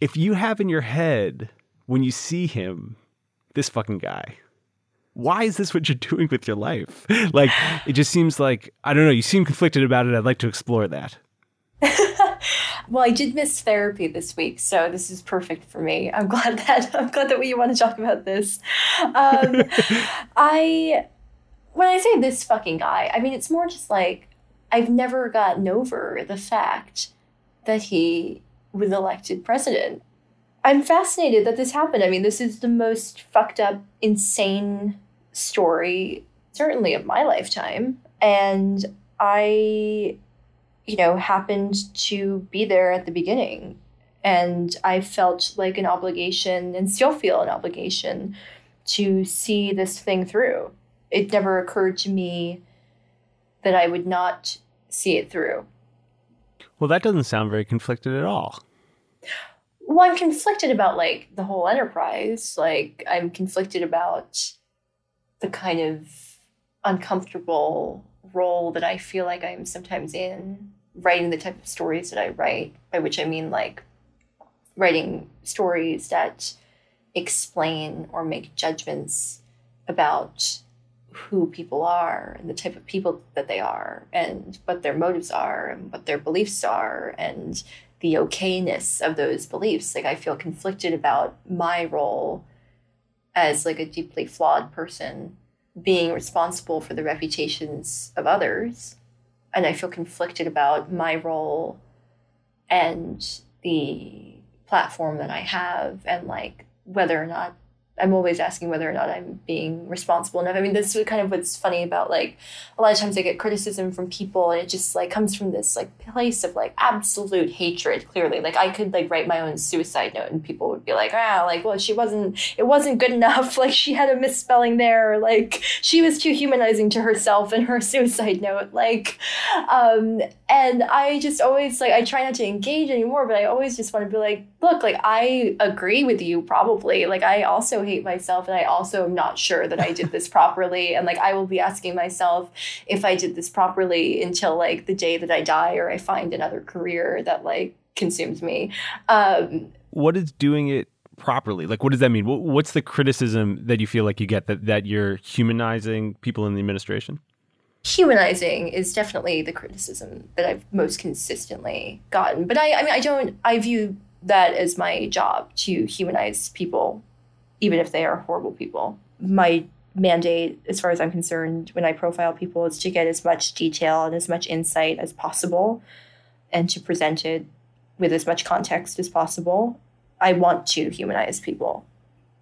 if you have in your head when you see him this fucking guy why is this what you're doing with your life? Like, it just seems like, I don't know, you seem conflicted about it. I'd like to explore that. well, I did miss therapy this week, so this is perfect for me. I'm glad that I'm glad that we want to talk about this. Um, I when I say this fucking guy, I mean it's more just like I've never gotten over the fact that he was elected president. I'm fascinated that this happened. I mean, this is the most fucked up, insane story, certainly of my lifetime. And I, you know, happened to be there at the beginning. And I felt like an obligation and still feel an obligation to see this thing through. It never occurred to me that I would not see it through. Well, that doesn't sound very conflicted at all. Well, I'm conflicted about like the whole enterprise. Like, I'm conflicted about the kind of uncomfortable role that I feel like I'm sometimes in, writing the type of stories that I write, by which I mean like writing stories that explain or make judgments about who people are and the type of people that they are and what their motives are and what their beliefs are and the okayness of those beliefs. Like i feel conflicted about my role as like a deeply flawed person being responsible for the reputations of others. And i feel conflicted about my role and the platform that i have and like whether or not I'm always asking whether or not I'm being responsible enough. I mean, this is kind of what's funny about like a lot of times I get criticism from people and it just like comes from this like place of like absolute hatred, clearly. Like I could like write my own suicide note and people would be like, ah, like, well, she wasn't, it wasn't good enough. Like she had a misspelling there. Or, like she was too humanizing to herself in her suicide note. Like, um, and I just always like I try not to engage anymore, but I always just want to be like, look, like I agree with you probably. Like I also hate myself and I also am not sure that I did this properly. And like I will be asking myself if I did this properly until like the day that I die or I find another career that like consumes me. Um what is doing it properly? Like what does that mean? What's the criticism that you feel like you get that that you're humanizing people in the administration? humanizing is definitely the criticism that I've most consistently gotten. But I, I mean, I don't, I view that as my job to humanize people, even if they are horrible people. My mandate, as far as I'm concerned, when I profile people, is to get as much detail and as much insight as possible and to present it with as much context as possible. I want to humanize people.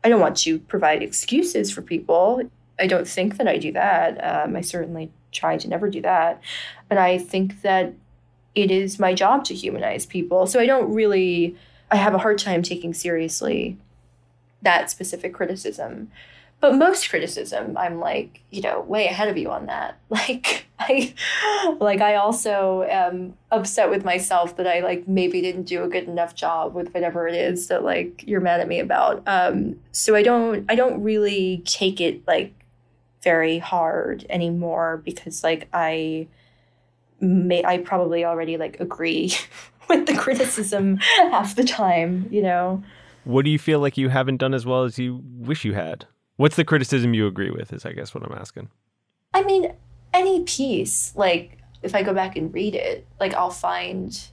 I don't want to provide excuses for people. I don't think that I do that. Um, I certainly try to never do that. But I think that it is my job to humanize people. So I don't really, I have a hard time taking seriously that specific criticism. But most criticism, I'm like, you know, way ahead of you on that. Like, I, like, I also am upset with myself that I like maybe didn't do a good enough job with whatever it is that like you're mad at me about. Um, so I don't, I don't really take it like very hard anymore because like I may I probably already like agree with the criticism half the time, you know. What do you feel like you haven't done as well as you wish you had? What's the criticism you agree with is I guess what I'm asking. I mean, any piece, like if I go back and read it, like I'll find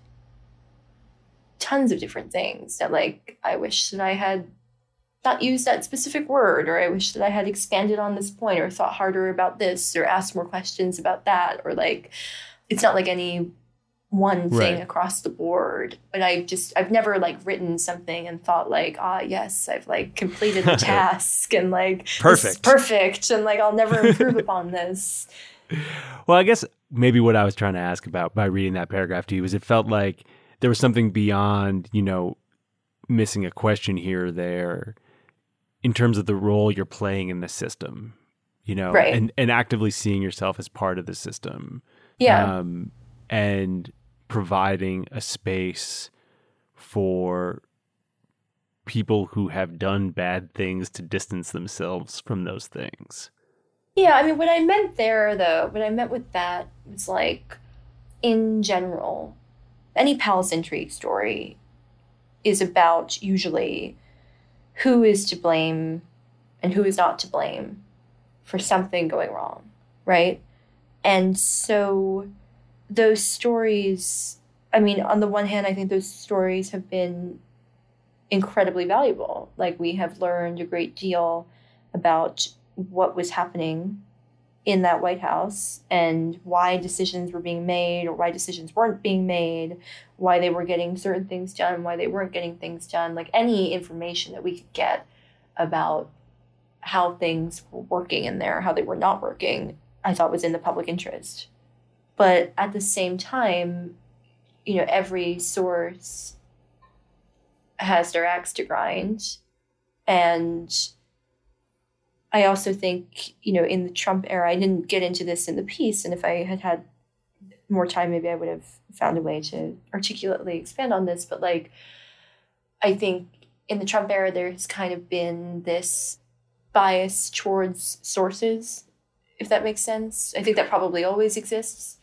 tons of different things that like I wish that I had not used that specific word, or I wish that I had expanded on this point, or thought harder about this, or asked more questions about that, or like, it's not like any one thing right. across the board but i've just i've never like written something and thought like ah yes i've like completed the task and like perfect perfect and like i'll never improve upon this well i guess maybe what i was trying to ask about by reading that paragraph to you is it felt like there was something beyond you know missing a question here or there in terms of the role you're playing in the system, you know, right. and, and actively seeing yourself as part of the system. Yeah. Um, and providing a space for people who have done bad things to distance themselves from those things. Yeah, I mean, what I meant there, though, what I meant with that was like, in general, any palace intrigue story is about usually who is to blame and who is not to blame for something going wrong, right? And so those stories, I mean, on the one hand, I think those stories have been incredibly valuable. Like we have learned a great deal about what was happening in that White House and why decisions were being made or why decisions weren't being made, why they were getting certain things done, why they weren't getting things done, like any information that we could get about how things were working in there, how they were not working, I thought was in the public interest. But at the same time, you know, every source has their axe to grind. And I also think, you know, in the Trump era, I didn't get into this in the piece. And if I had had more time, maybe I would have found a way to articulately expand on this. But like, I think in the Trump era, there's kind of been this bias towards sources, if that makes sense. I think that probably always exists.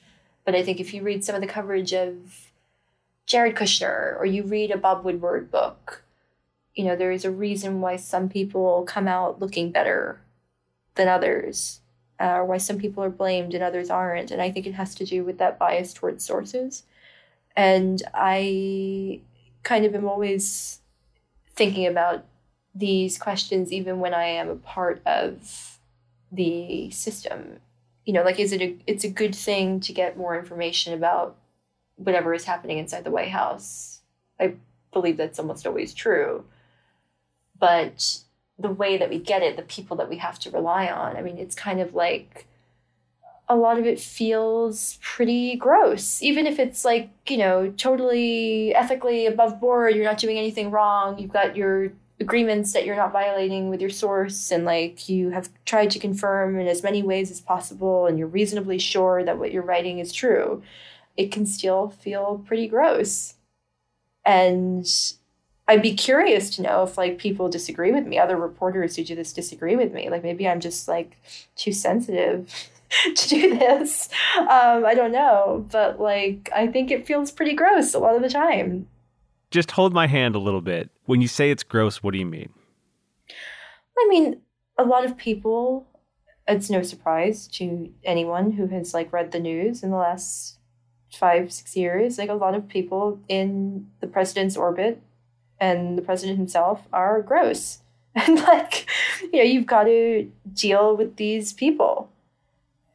But I think if you read some of the coverage of Jared Kushner or you read a Bob Woodward book, you know, there is a reason why some people come out looking better than others, uh, or why some people are blamed and others aren't. And I think it has to do with that bias towards sources. And I kind of am always thinking about these questions even when I am a part of the system. You know, like is it a it's a good thing to get more information about whatever is happening inside the White House. I believe that's almost always true but the way that we get it, the people that we have to rely on, I mean, it's kind of like a lot of it feels pretty gross. Even if it's like, you know, totally ethically above board, you're not doing anything wrong, you've got your agreements that you're not violating with your source, and like you have tried to confirm in as many ways as possible, and you're reasonably sure that what you're writing is true. it can still feel pretty gross. And I'd be curious to know if like people disagree with me, other reporters who do this disagree with me. Like maybe I'm just like too sensitive to do this. Um, I don't know, but like I think it feels pretty gross a lot of the time. Just hold my hand a little bit. When you say it's gross, what do you mean? I mean, a lot of people. It's no surprise to anyone who has like read the news in the last five six years. Like a lot of people in the president's orbit and the president himself are gross. And like, you know, you've got to deal with these people.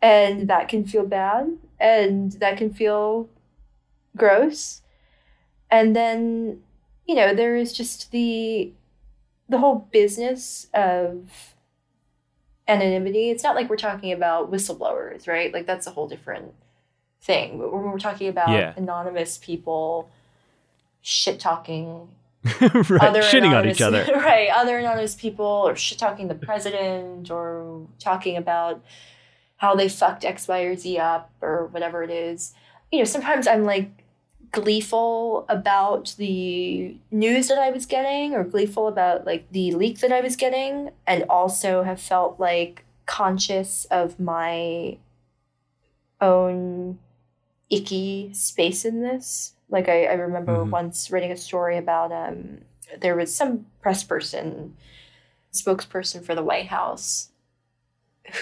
And that can feel bad and that can feel gross. And then, you know, there is just the the whole business of anonymity. It's not like we're talking about whistleblowers, right? Like that's a whole different thing. But when we're talking about Yeah. anonymous people shit talking right, other shitting on anonymous- each other. right? Other anonymous people, or shit talking the president, or talking about how they fucked X, Y, or Z up, or whatever it is. You know, sometimes I'm like gleeful about the news that I was getting, or gleeful about like the leak that I was getting, and also have felt like conscious of my own icky space in this. Like I, I remember Mhm. once reading a story about um there was some press person, spokesperson for the White House,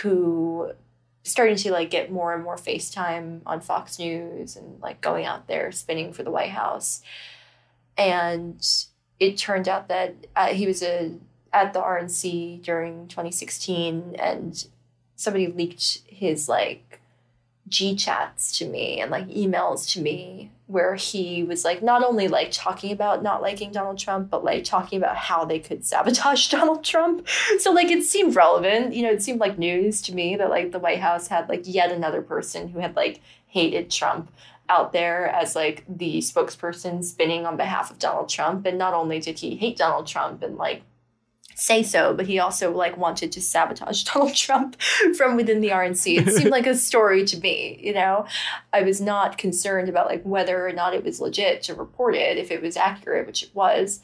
who starting to like get more and more FaceTime on Fox News and like going out there spinning for the White House. And it turned out that uh, he was a at the RNC during 2016 and somebody leaked his like G chats to me and like emails to me where he was like not only like talking about not liking Donald Trump, but like talking about how they could sabotage Donald Trump. So like it seemed relevant, you know, it seemed like news to me that like the White House had like yet another person who had like hated Trump out there as like the spokesperson spinning on behalf of Donald Trump. And not only did he hate Donald Trump and like say so, but he also like wanted to sabotage Donald Trump from within the RNC. It seemed like a story to me, you know. I was not concerned about like whether or not it was legit to report it, if it was accurate, which it was.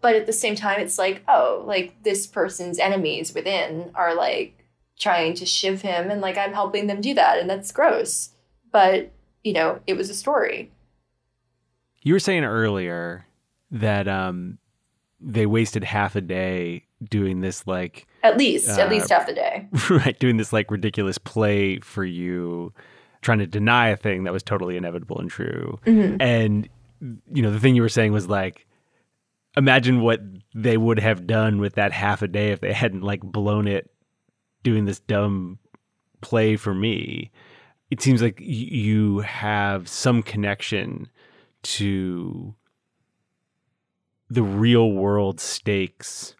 But at the same time, it's like, oh, like this person's enemies within are like trying to shiv him, and like I'm helping them do that, and that's gross. But you know, it was a story. You were saying earlier that um, they wasted half a day doing this, like, At least, Uh, at least half the day. right, doing this like ridiculous play for you, trying to deny a thing that was totally inevitable and true. And you know, the thing you were saying was like, imagine what they would have done with that half a day if they hadn't like blown it doing this dumb play for me. It seems like y- you have some connection to the real world stakes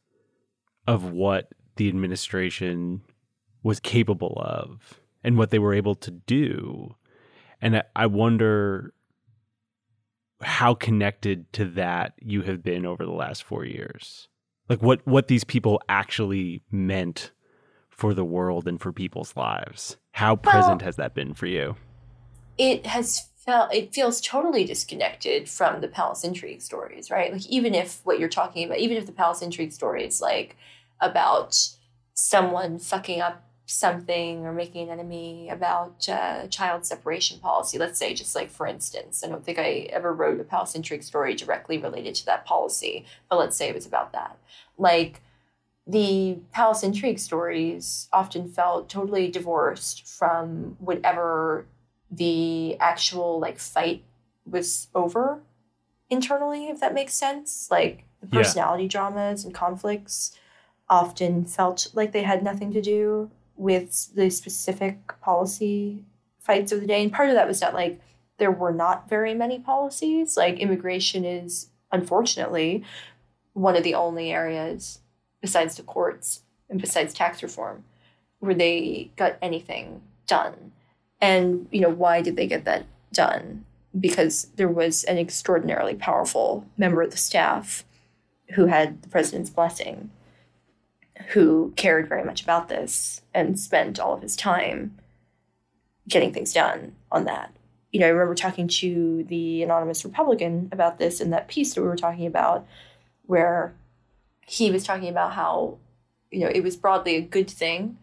of what the administration was capable of and what they were able to do. And I- wonder how connected to that you have been over the last four years. Like what, what these people actually meant for the world and for people's lives. How present has that been for you? it has felt it feels totally disconnected from the palace intrigue stories right like even if what you're talking about even if the palace intrigue stories like about someone fucking up something or making an enemy about uh, child separation policy. Let's say just like for instance i don't think i ever wrote a palace intrigue story directly related to that policy but let's say it was about that. Like the palace intrigue stories often felt totally divorced from whatever the actual like fight was over internally if that makes sense. Like the Yeah. personality dramas and conflicts often felt like they had nothing to do with the specific policy fights of the day. And part of that was that like there were not very many policies. Like immigration is unfortunately one of the only areas besides the courts and besides tax reform where they got anything done. And you know why did they get that done? Because there was an extraordinarily powerful member of the staff who had the president's blessing who cared very much about this and spent all of his time getting things done on that. You know, I remember talking to the anonymous Republican about this in that piece that we were talking about, where he was talking about how, you know, it was broadly a good thing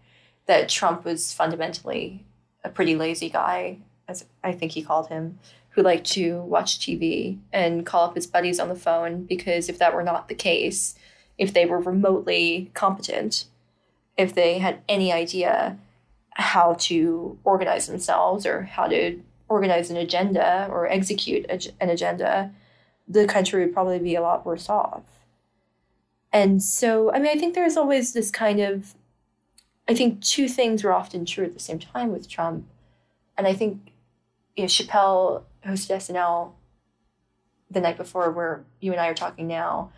that Trump was fundamentally a pretty lazy guy, as I think he called him, who liked to watch TV and call up his buddies on the phone because if that were not the case, if they were remotely competent, if they had any idea how to organize themselves or how to organize an agenda or execute an agenda, the country would probably be a lot worse off. And so, I mean, I think there's always this kind of, I think two things were often true at the same time with Trump. And I think, you know, Chappelle hosted SNL the night before where you and I are talking now.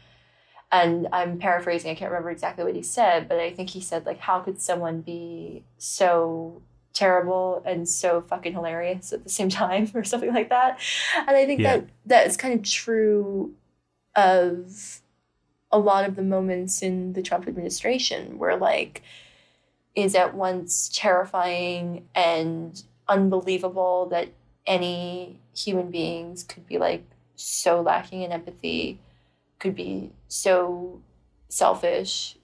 And I'm paraphrasing, I can't remember exactly what he said, but I think he said, like, how could someone be so terrible and so fucking hilarious at the same time or something like that and i think yeah. that that is kind of true of a lot of the moments in the trump administration where like is at once terrifying and unbelievable that any human beings could be like so lacking in empathy could be so selfish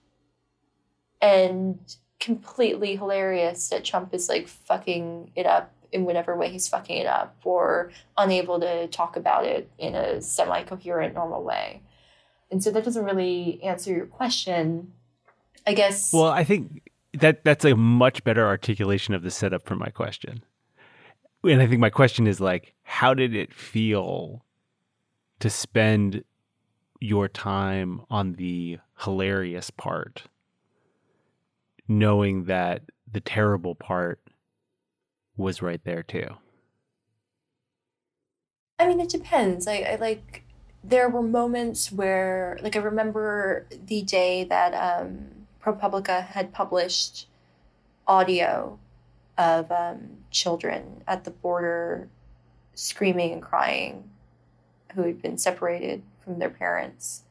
and completely hilarious that Trump is like fucking it up in whatever way he's fucking it up or unable to talk about it in a semi coherent, normal way. And so that doesn't really answer your question. I guess. Well, I think that that's a much better articulation of the setup for my question. And I think my question is like, how did it feel to spend your time on the hilarious part knowing that the terrible part was right there too? I mean, it depends. I, I like there were moments where like I remember the day that um ProPublica had published audio of um, children at the border screaming and crying who had been separated from their parents.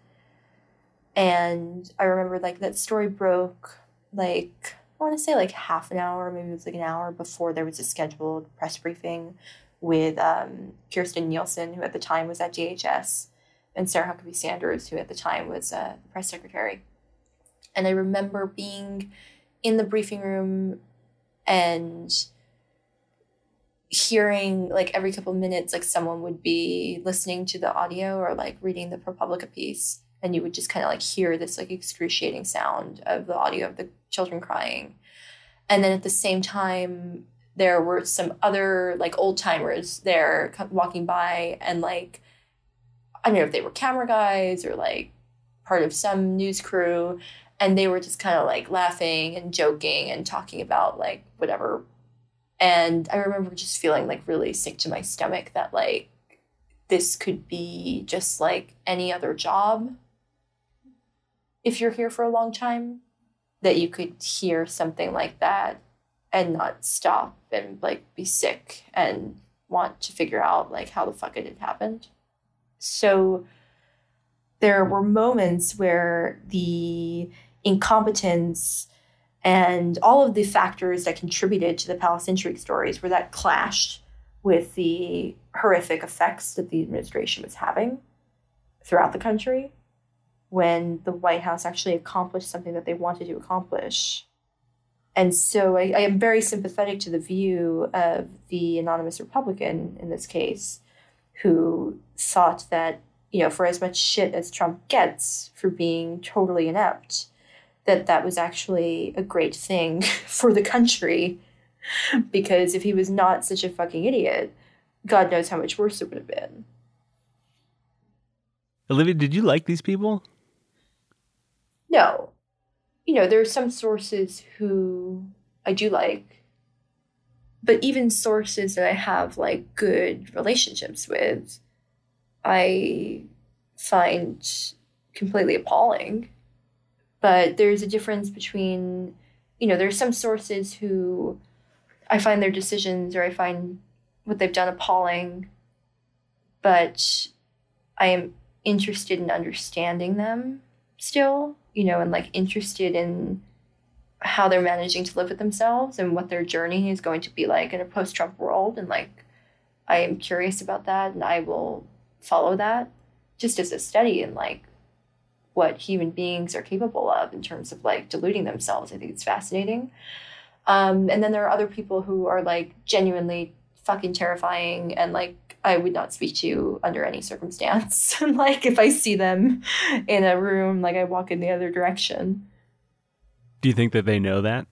And I remember like that story broke like I want to say like half an hour, maybe it was like an hour before there was a scheduled press briefing with um, Kirstjen Nielsen, who at the time was at DHS, and Sarah Huckabee Sanders, who at the time was uh, the press secretary. And I remember being in the briefing room and hearing like every couple minutes like someone would be listening to the audio or like reading the ProPublica piece and you would just kind of like hear this like excruciating sound of the audio of the children crying. And then at the same time there were some other like old timers there walking by and like i don't know if they were camera guys or like part of some news crew and they were just kind of like laughing and joking and talking about like whatever and i remember just feeling like really sick to my stomach that like this could be just like any other job if you're here for a long time that you could hear something like that and not stop and like be sick and want to figure out like how the fuck it had happened. So there were moments where the incompetence and all of the factors that contributed to the palace intrigue stories were that clashed with the horrific effects that the administration was having throughout the country when the White House actually accomplished something that they wanted to accomplish. And so I, I, am very sympathetic to the view of the anonymous Republican in this case, who thought that, you know, for as much shit as Trump gets for being totally inept, that that was actually a great thing for the country. Because if he was not such a fucking idiot, God knows how much worse it would have been. Olivia, did you like these people? No. You know, there are some sources who I do like, but even sources that I have like good relationships with, I find completely appalling. But there's a difference between, you know, there's some sources who I find their decisions or I find what they've done appalling, but I am interested in understanding them still you know, and like interested in how they're managing to live with themselves and what their journey is going to be like in a post Trump world and like I am curious about that and I will follow that just as a study and like what human beings are capable of in terms of like deluding themselves. I think it's fascinating. Um, and then there are other people who are like genuinely fucking terrifying and like I would not speak to you under any circumstance. And like if I see them in a room, like I walk in the other direction. Do you think that they know that?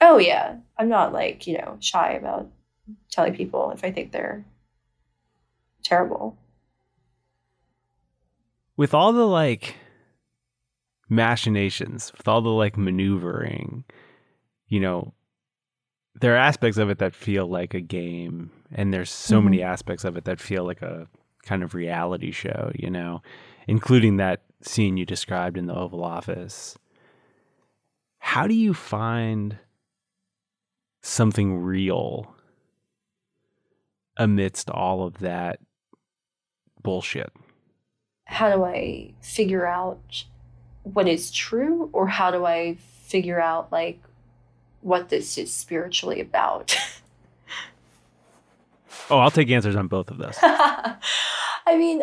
Oh yeah. I'm not like, you know, shy about telling people if I think they're terrible. With all the like machinations, with all the like maneuvering, you know, there are aspects of it that feel like a game, and there's so mm-hmm. many aspects of it that feel like a kind of reality show, you know, including that scene you described in the Oval Office. How do you find something real amidst all of that bullshit? How do I figure out what is true, or how do I figure out like what this is spiritually about? oh, I'll take answers on both of those. I mean,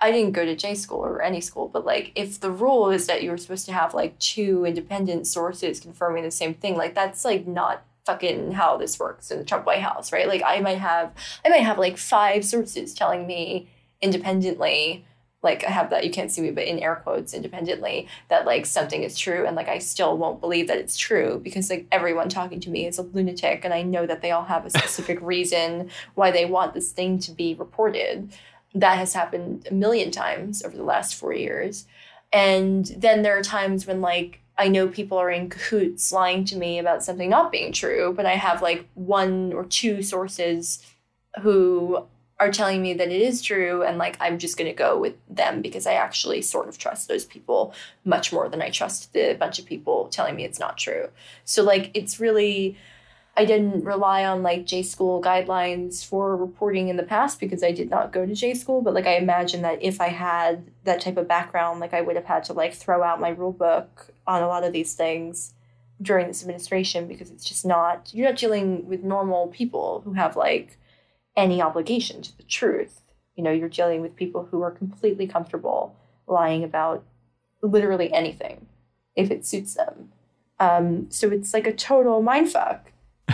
I didn't go to J school or any school, but like if the rule is that you're supposed to have like two independent sources confirming the same thing, like that's like not fucking how this works in the Trump White House, right? Like I might have I might have like five sources telling me independently like I have that you can't see me, but in air quotes independently that like something is true and like I still won't believe that it's true because like everyone talking to me is a lunatic and I know that they all have a specific reason why they want this thing to be reported. That has happened a million times over the last four years. And then there are times when like I know people are in cahoots lying to me about something not being true, but I have like one or two sources who are telling me that it is true and like i'm just going to go with them because i actually sort of trust those people much more than i trust the bunch of people telling me it's not true. So like it's really i didn't rely on like j school guidelines for reporting in the past because i did not go to j school but like i imagine that if i had that type of background like i would have had to like throw out my rule book on a lot of these things during this administration because it's just not you're not dealing with normal people who have like any obligation to the truth. You know, you're dealing with people who are completely comfortable lying about literally anything if it suits them. Um, so it's like a total mindfuck.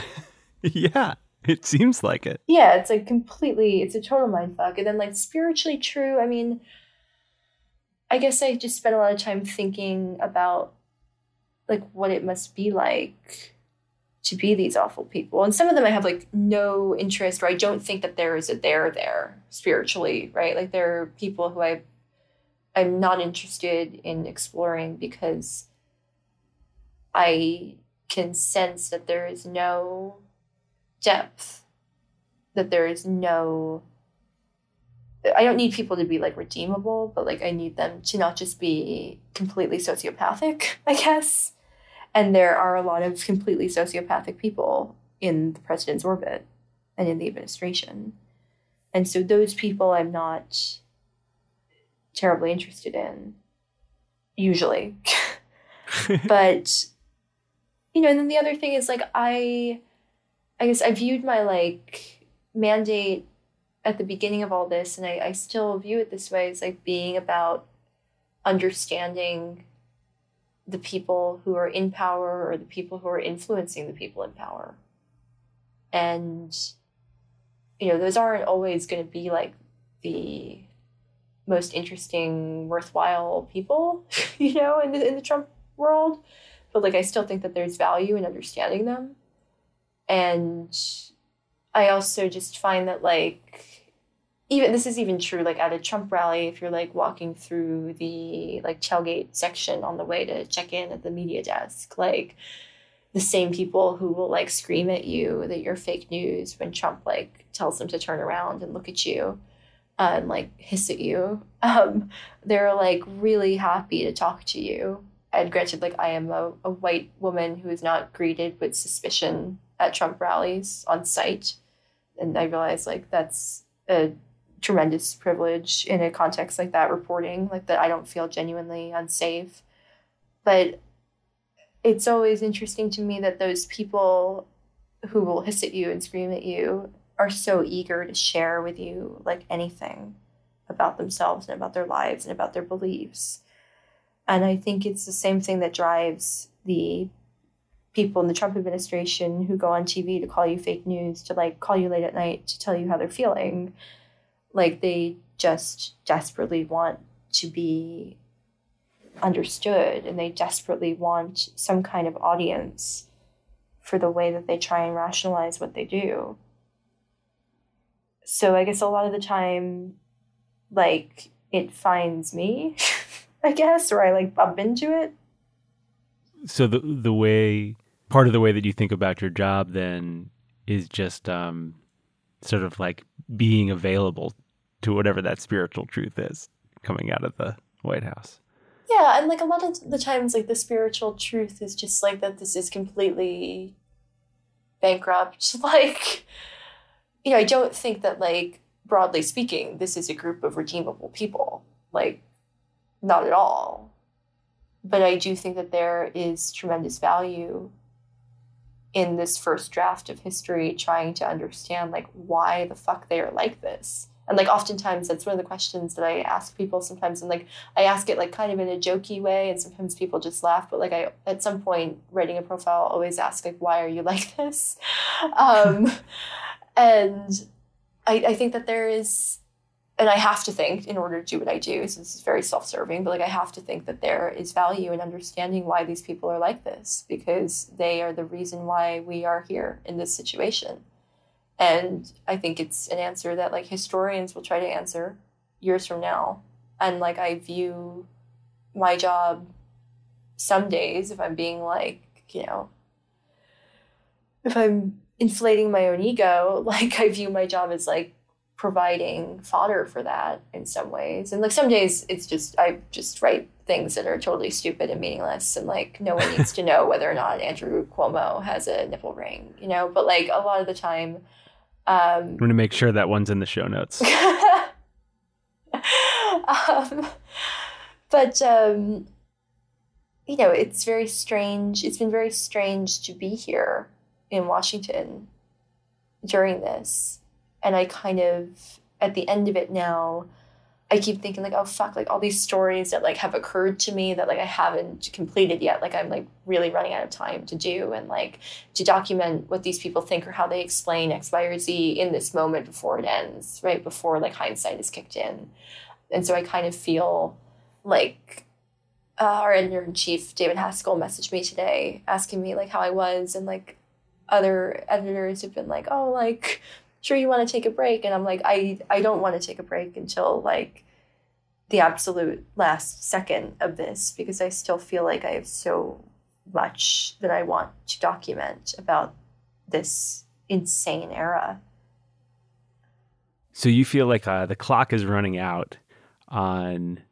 yeah, it seems like it. Yeah, it's like completely, it's a total mindfuck. And then, like, spiritually true, I mean, I guess I just spent a lot of time thinking about like what it must be like to be these awful people. And some of them I have like no interest or I don't think that there is a there there spiritually, right? Like there are people who I I'm not interested in exploring because I can sense that there is no depth, that there is no I don't need people to be like redeemable, but like I need them to not just be completely sociopathic, I guess. And there are a lot of completely sociopathic people in the president's orbit and in the administration. And so those people I'm not terribly interested in, usually. but, you know, and then the other thing is like, I, I guess I viewed my like mandate at the beginning of all this, and I, I still view it this way as like being about understanding the people who are in power or the people who are influencing the people in power. And, you know, those aren't always going to be like the most interesting, worthwhile people, you know, in the, in the Trump world. But like, I still think that there's value in understanding them. And I also just find that, like, even this is even true like at a Trump rally if you're like walking through the like tailgate section on the way to check in at the media desk like the same people who will like scream at you that you're fake news when Trump like tells them to turn around and look at you uh, and like hiss at you um, they're like really happy to talk to you. And granted like I am a, a white woman who is not greeted with suspicion at Trump rallies on site. And I realize like that's a tremendous privilege in a context like that reporting like that i don't feel genuinely unsafe but it's always interesting to me that those people who will hiss at you and scream at you are so eager to share with you like anything about themselves and about their lives and about their beliefs. And I think it's the same thing that drives the people in the Trump administration who go on TV to call you fake news, to like call you late at night to tell you how they're feeling. Like they just desperately want to be understood and they desperately want some kind of audience for the way that they try and rationalize what they do. So I guess a lot of the time, like, it finds me, I guess, or I like bump into it. So the the way part of the way that you think about your job then is just um, sort of like being available to whatever that spiritual truth is coming out of the White House. Yeah, and like a lot of the times, like the spiritual truth is just like that this is completely bankrupt. Like, you know, I don't think that, like, broadly speaking, this is a group of redeemable people. Like, not at all. But I do think that there is tremendous value in this first draft of history trying to understand, like, why the fuck they are like this and like oftentimes that's one of the questions that i ask people sometimes and like i ask it like kind of in a jokey way and sometimes people just laugh but like i at some point writing a profile always ask like why are you like this? Um, and I, I think that there is and i have to think in order to do what i do so this is very self-serving but like i have to think that there is value in understanding why these people are like this because they are the reason why we are here in this situation and I think it's an answer that like historians will try to answer years from now. And like I view my job some days if I'm being like, you know, if I'm inflating my own ego, like I view my job as like providing fodder for that in some ways. And like some days it's just I just write things that are totally stupid and meaningless and like no one needs to know whether or not Andrew Cuomo has a nipple ring, you know, but like a lot of the time um, I'm going to make sure that one's in the show notes. um, but um, you know, it's very strange. It's been very strange to be here in Washington during this, and I kind of at the end of it now I keep thinking like, oh fuck, like all these stories that like have occurred to me that like I haven't completed yet. Like I'm like really running out of time to do and like to document what these people think or how they explain X, Y, or Z in this moment before it ends, right? Before like hindsight is kicked in. And so I kind of feel like uh, our editor in chief, David Haskell, messaged me today asking me like how I was and like other editors have been like, oh, like sure you want to take a break and i'm like i i don't want to take a break until like the absolute last second of this because i still feel like i have so much that i want to document about this insane era. So you feel like uh, the clock is running out on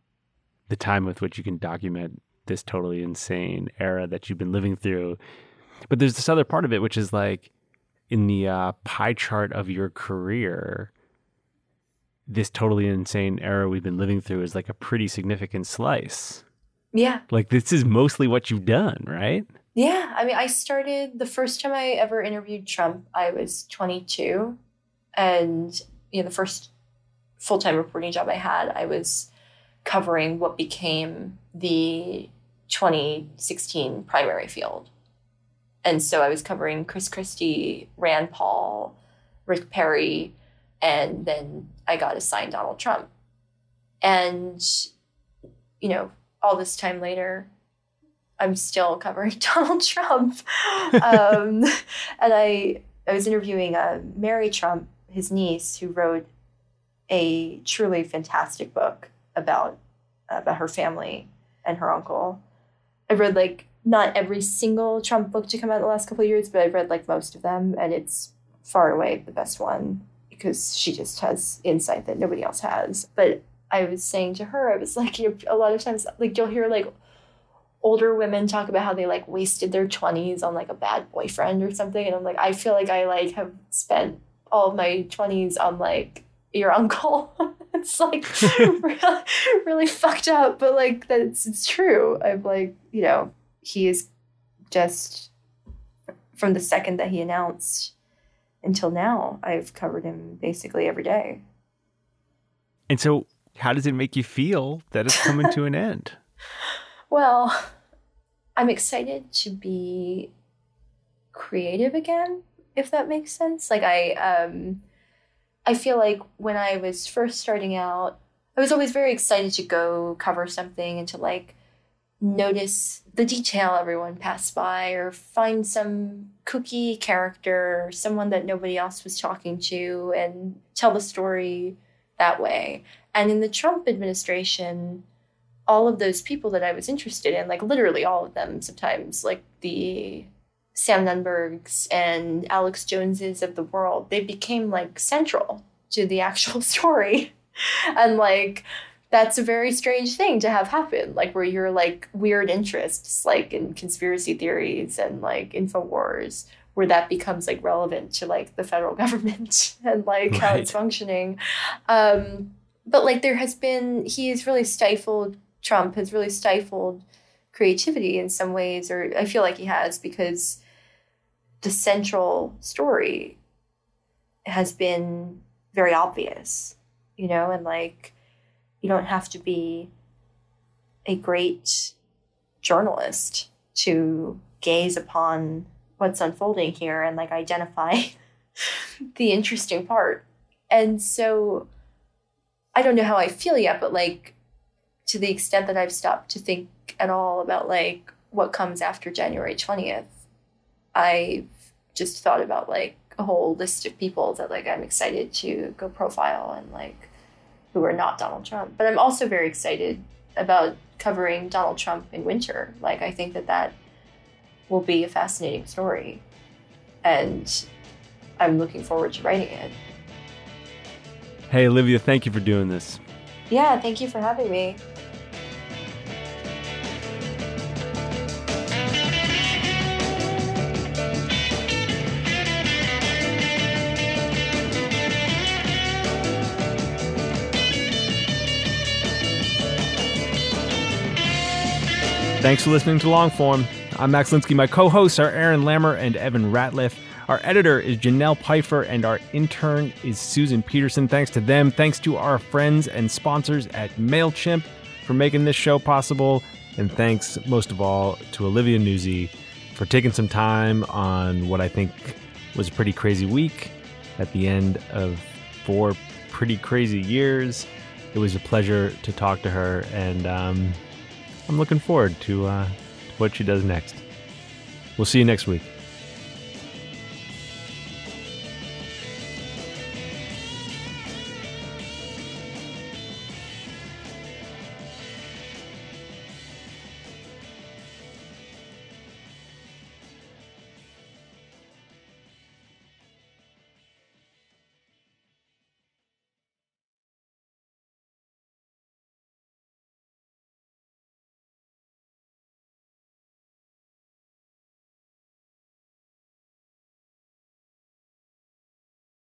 the time with which you can document this totally insane era that you've been living through. But there's this other part of it which is like in the uh, pie chart of your career, this totally insane era we've been living through is like a pretty significant slice. Yeah. Like this is mostly what you've done, right? Yeah. I mean, I started the first time I ever interviewed Trump, I was 22. And, you know, the first full time reporting job I had, I was covering what became the 2016 primary field. And so I was covering Chris Christie, Rand Paul, Rick Perry, and then I got assigned Donald Trump. And, you know, all this time later, I'm still covering Donald Trump. um, and I, I was interviewing uh, Mary Trump, his niece, who wrote a truly fantastic book about about her family and her uncle. I read like not every single Trump book to come out in the last couple of years, but I've read like most of them, and it's far away the best one because she just has insight that nobody else has. But I was saying to her, I was like, you know, a lot of times, like you'll hear like older women talk about how they like wasted their 20s on like a bad boyfriend or something and i'm like i feel like i like have spent all of my 20s on like your uncle it's like really, really fucked up but like that's it's true i've like you know he is just from the second that he announced until now, I've covered him basically every day. And so, how does it make you feel that it's coming to an end? Well, I'm excited to be creative again, if that makes sense. Like I um I feel like when I was first starting out, I was always very excited to go cover something and to like notice the detail everyone passed by or find some cookie character or someone that nobody else was talking to and tell the story that way. And in the Trump administration, all of those people that I was interested in, like literally all of them sometimes, like the Sam Nunbergs and Alex Joneses of the world, they became like central to the actual story. and like that's a very strange thing to have happen, like where your like weird interests, like in conspiracy theories and like InfoWars, where that becomes like relevant to like the federal government and like right. how it's functioning. Um, but like there has been, he has really stifled, Trump has really stifled creativity in some ways, or I feel like he has because the central story has been very obvious, you know, and like you don't have to be a great journalist to gaze upon what's unfolding here and like identify the interesting part. And so I don't know how I feel yet, but like to the extent that I've stopped to think at all about like what comes after January 20th, I've just thought about like a whole list of people that like I'm excited to go profile and like who are not Donald Trump. But I'm also very excited about covering Donald Trump in winter. Like, I think that that will be a fascinating story. And I'm looking forward to writing it. Hey, Olivia, thank you for doing this. Yeah, thank you for having me. Thanks for listening to Longform. I'm Max Linsky. My co hosts are Aaron Lammer and Evan Ratliff. Our editor is Janelle Pfeiffer, and our intern is Susan Peterson. Thanks to them. Thanks to our friends and sponsors at MailChimp for making this show possible. And thanks most of all to Olivia Nuzzi for taking some time on what I think was a pretty crazy week at the end of four pretty crazy years. It was a pleasure to talk to her, and um, I'm looking forward to uh, what she does next. We'll see you next week.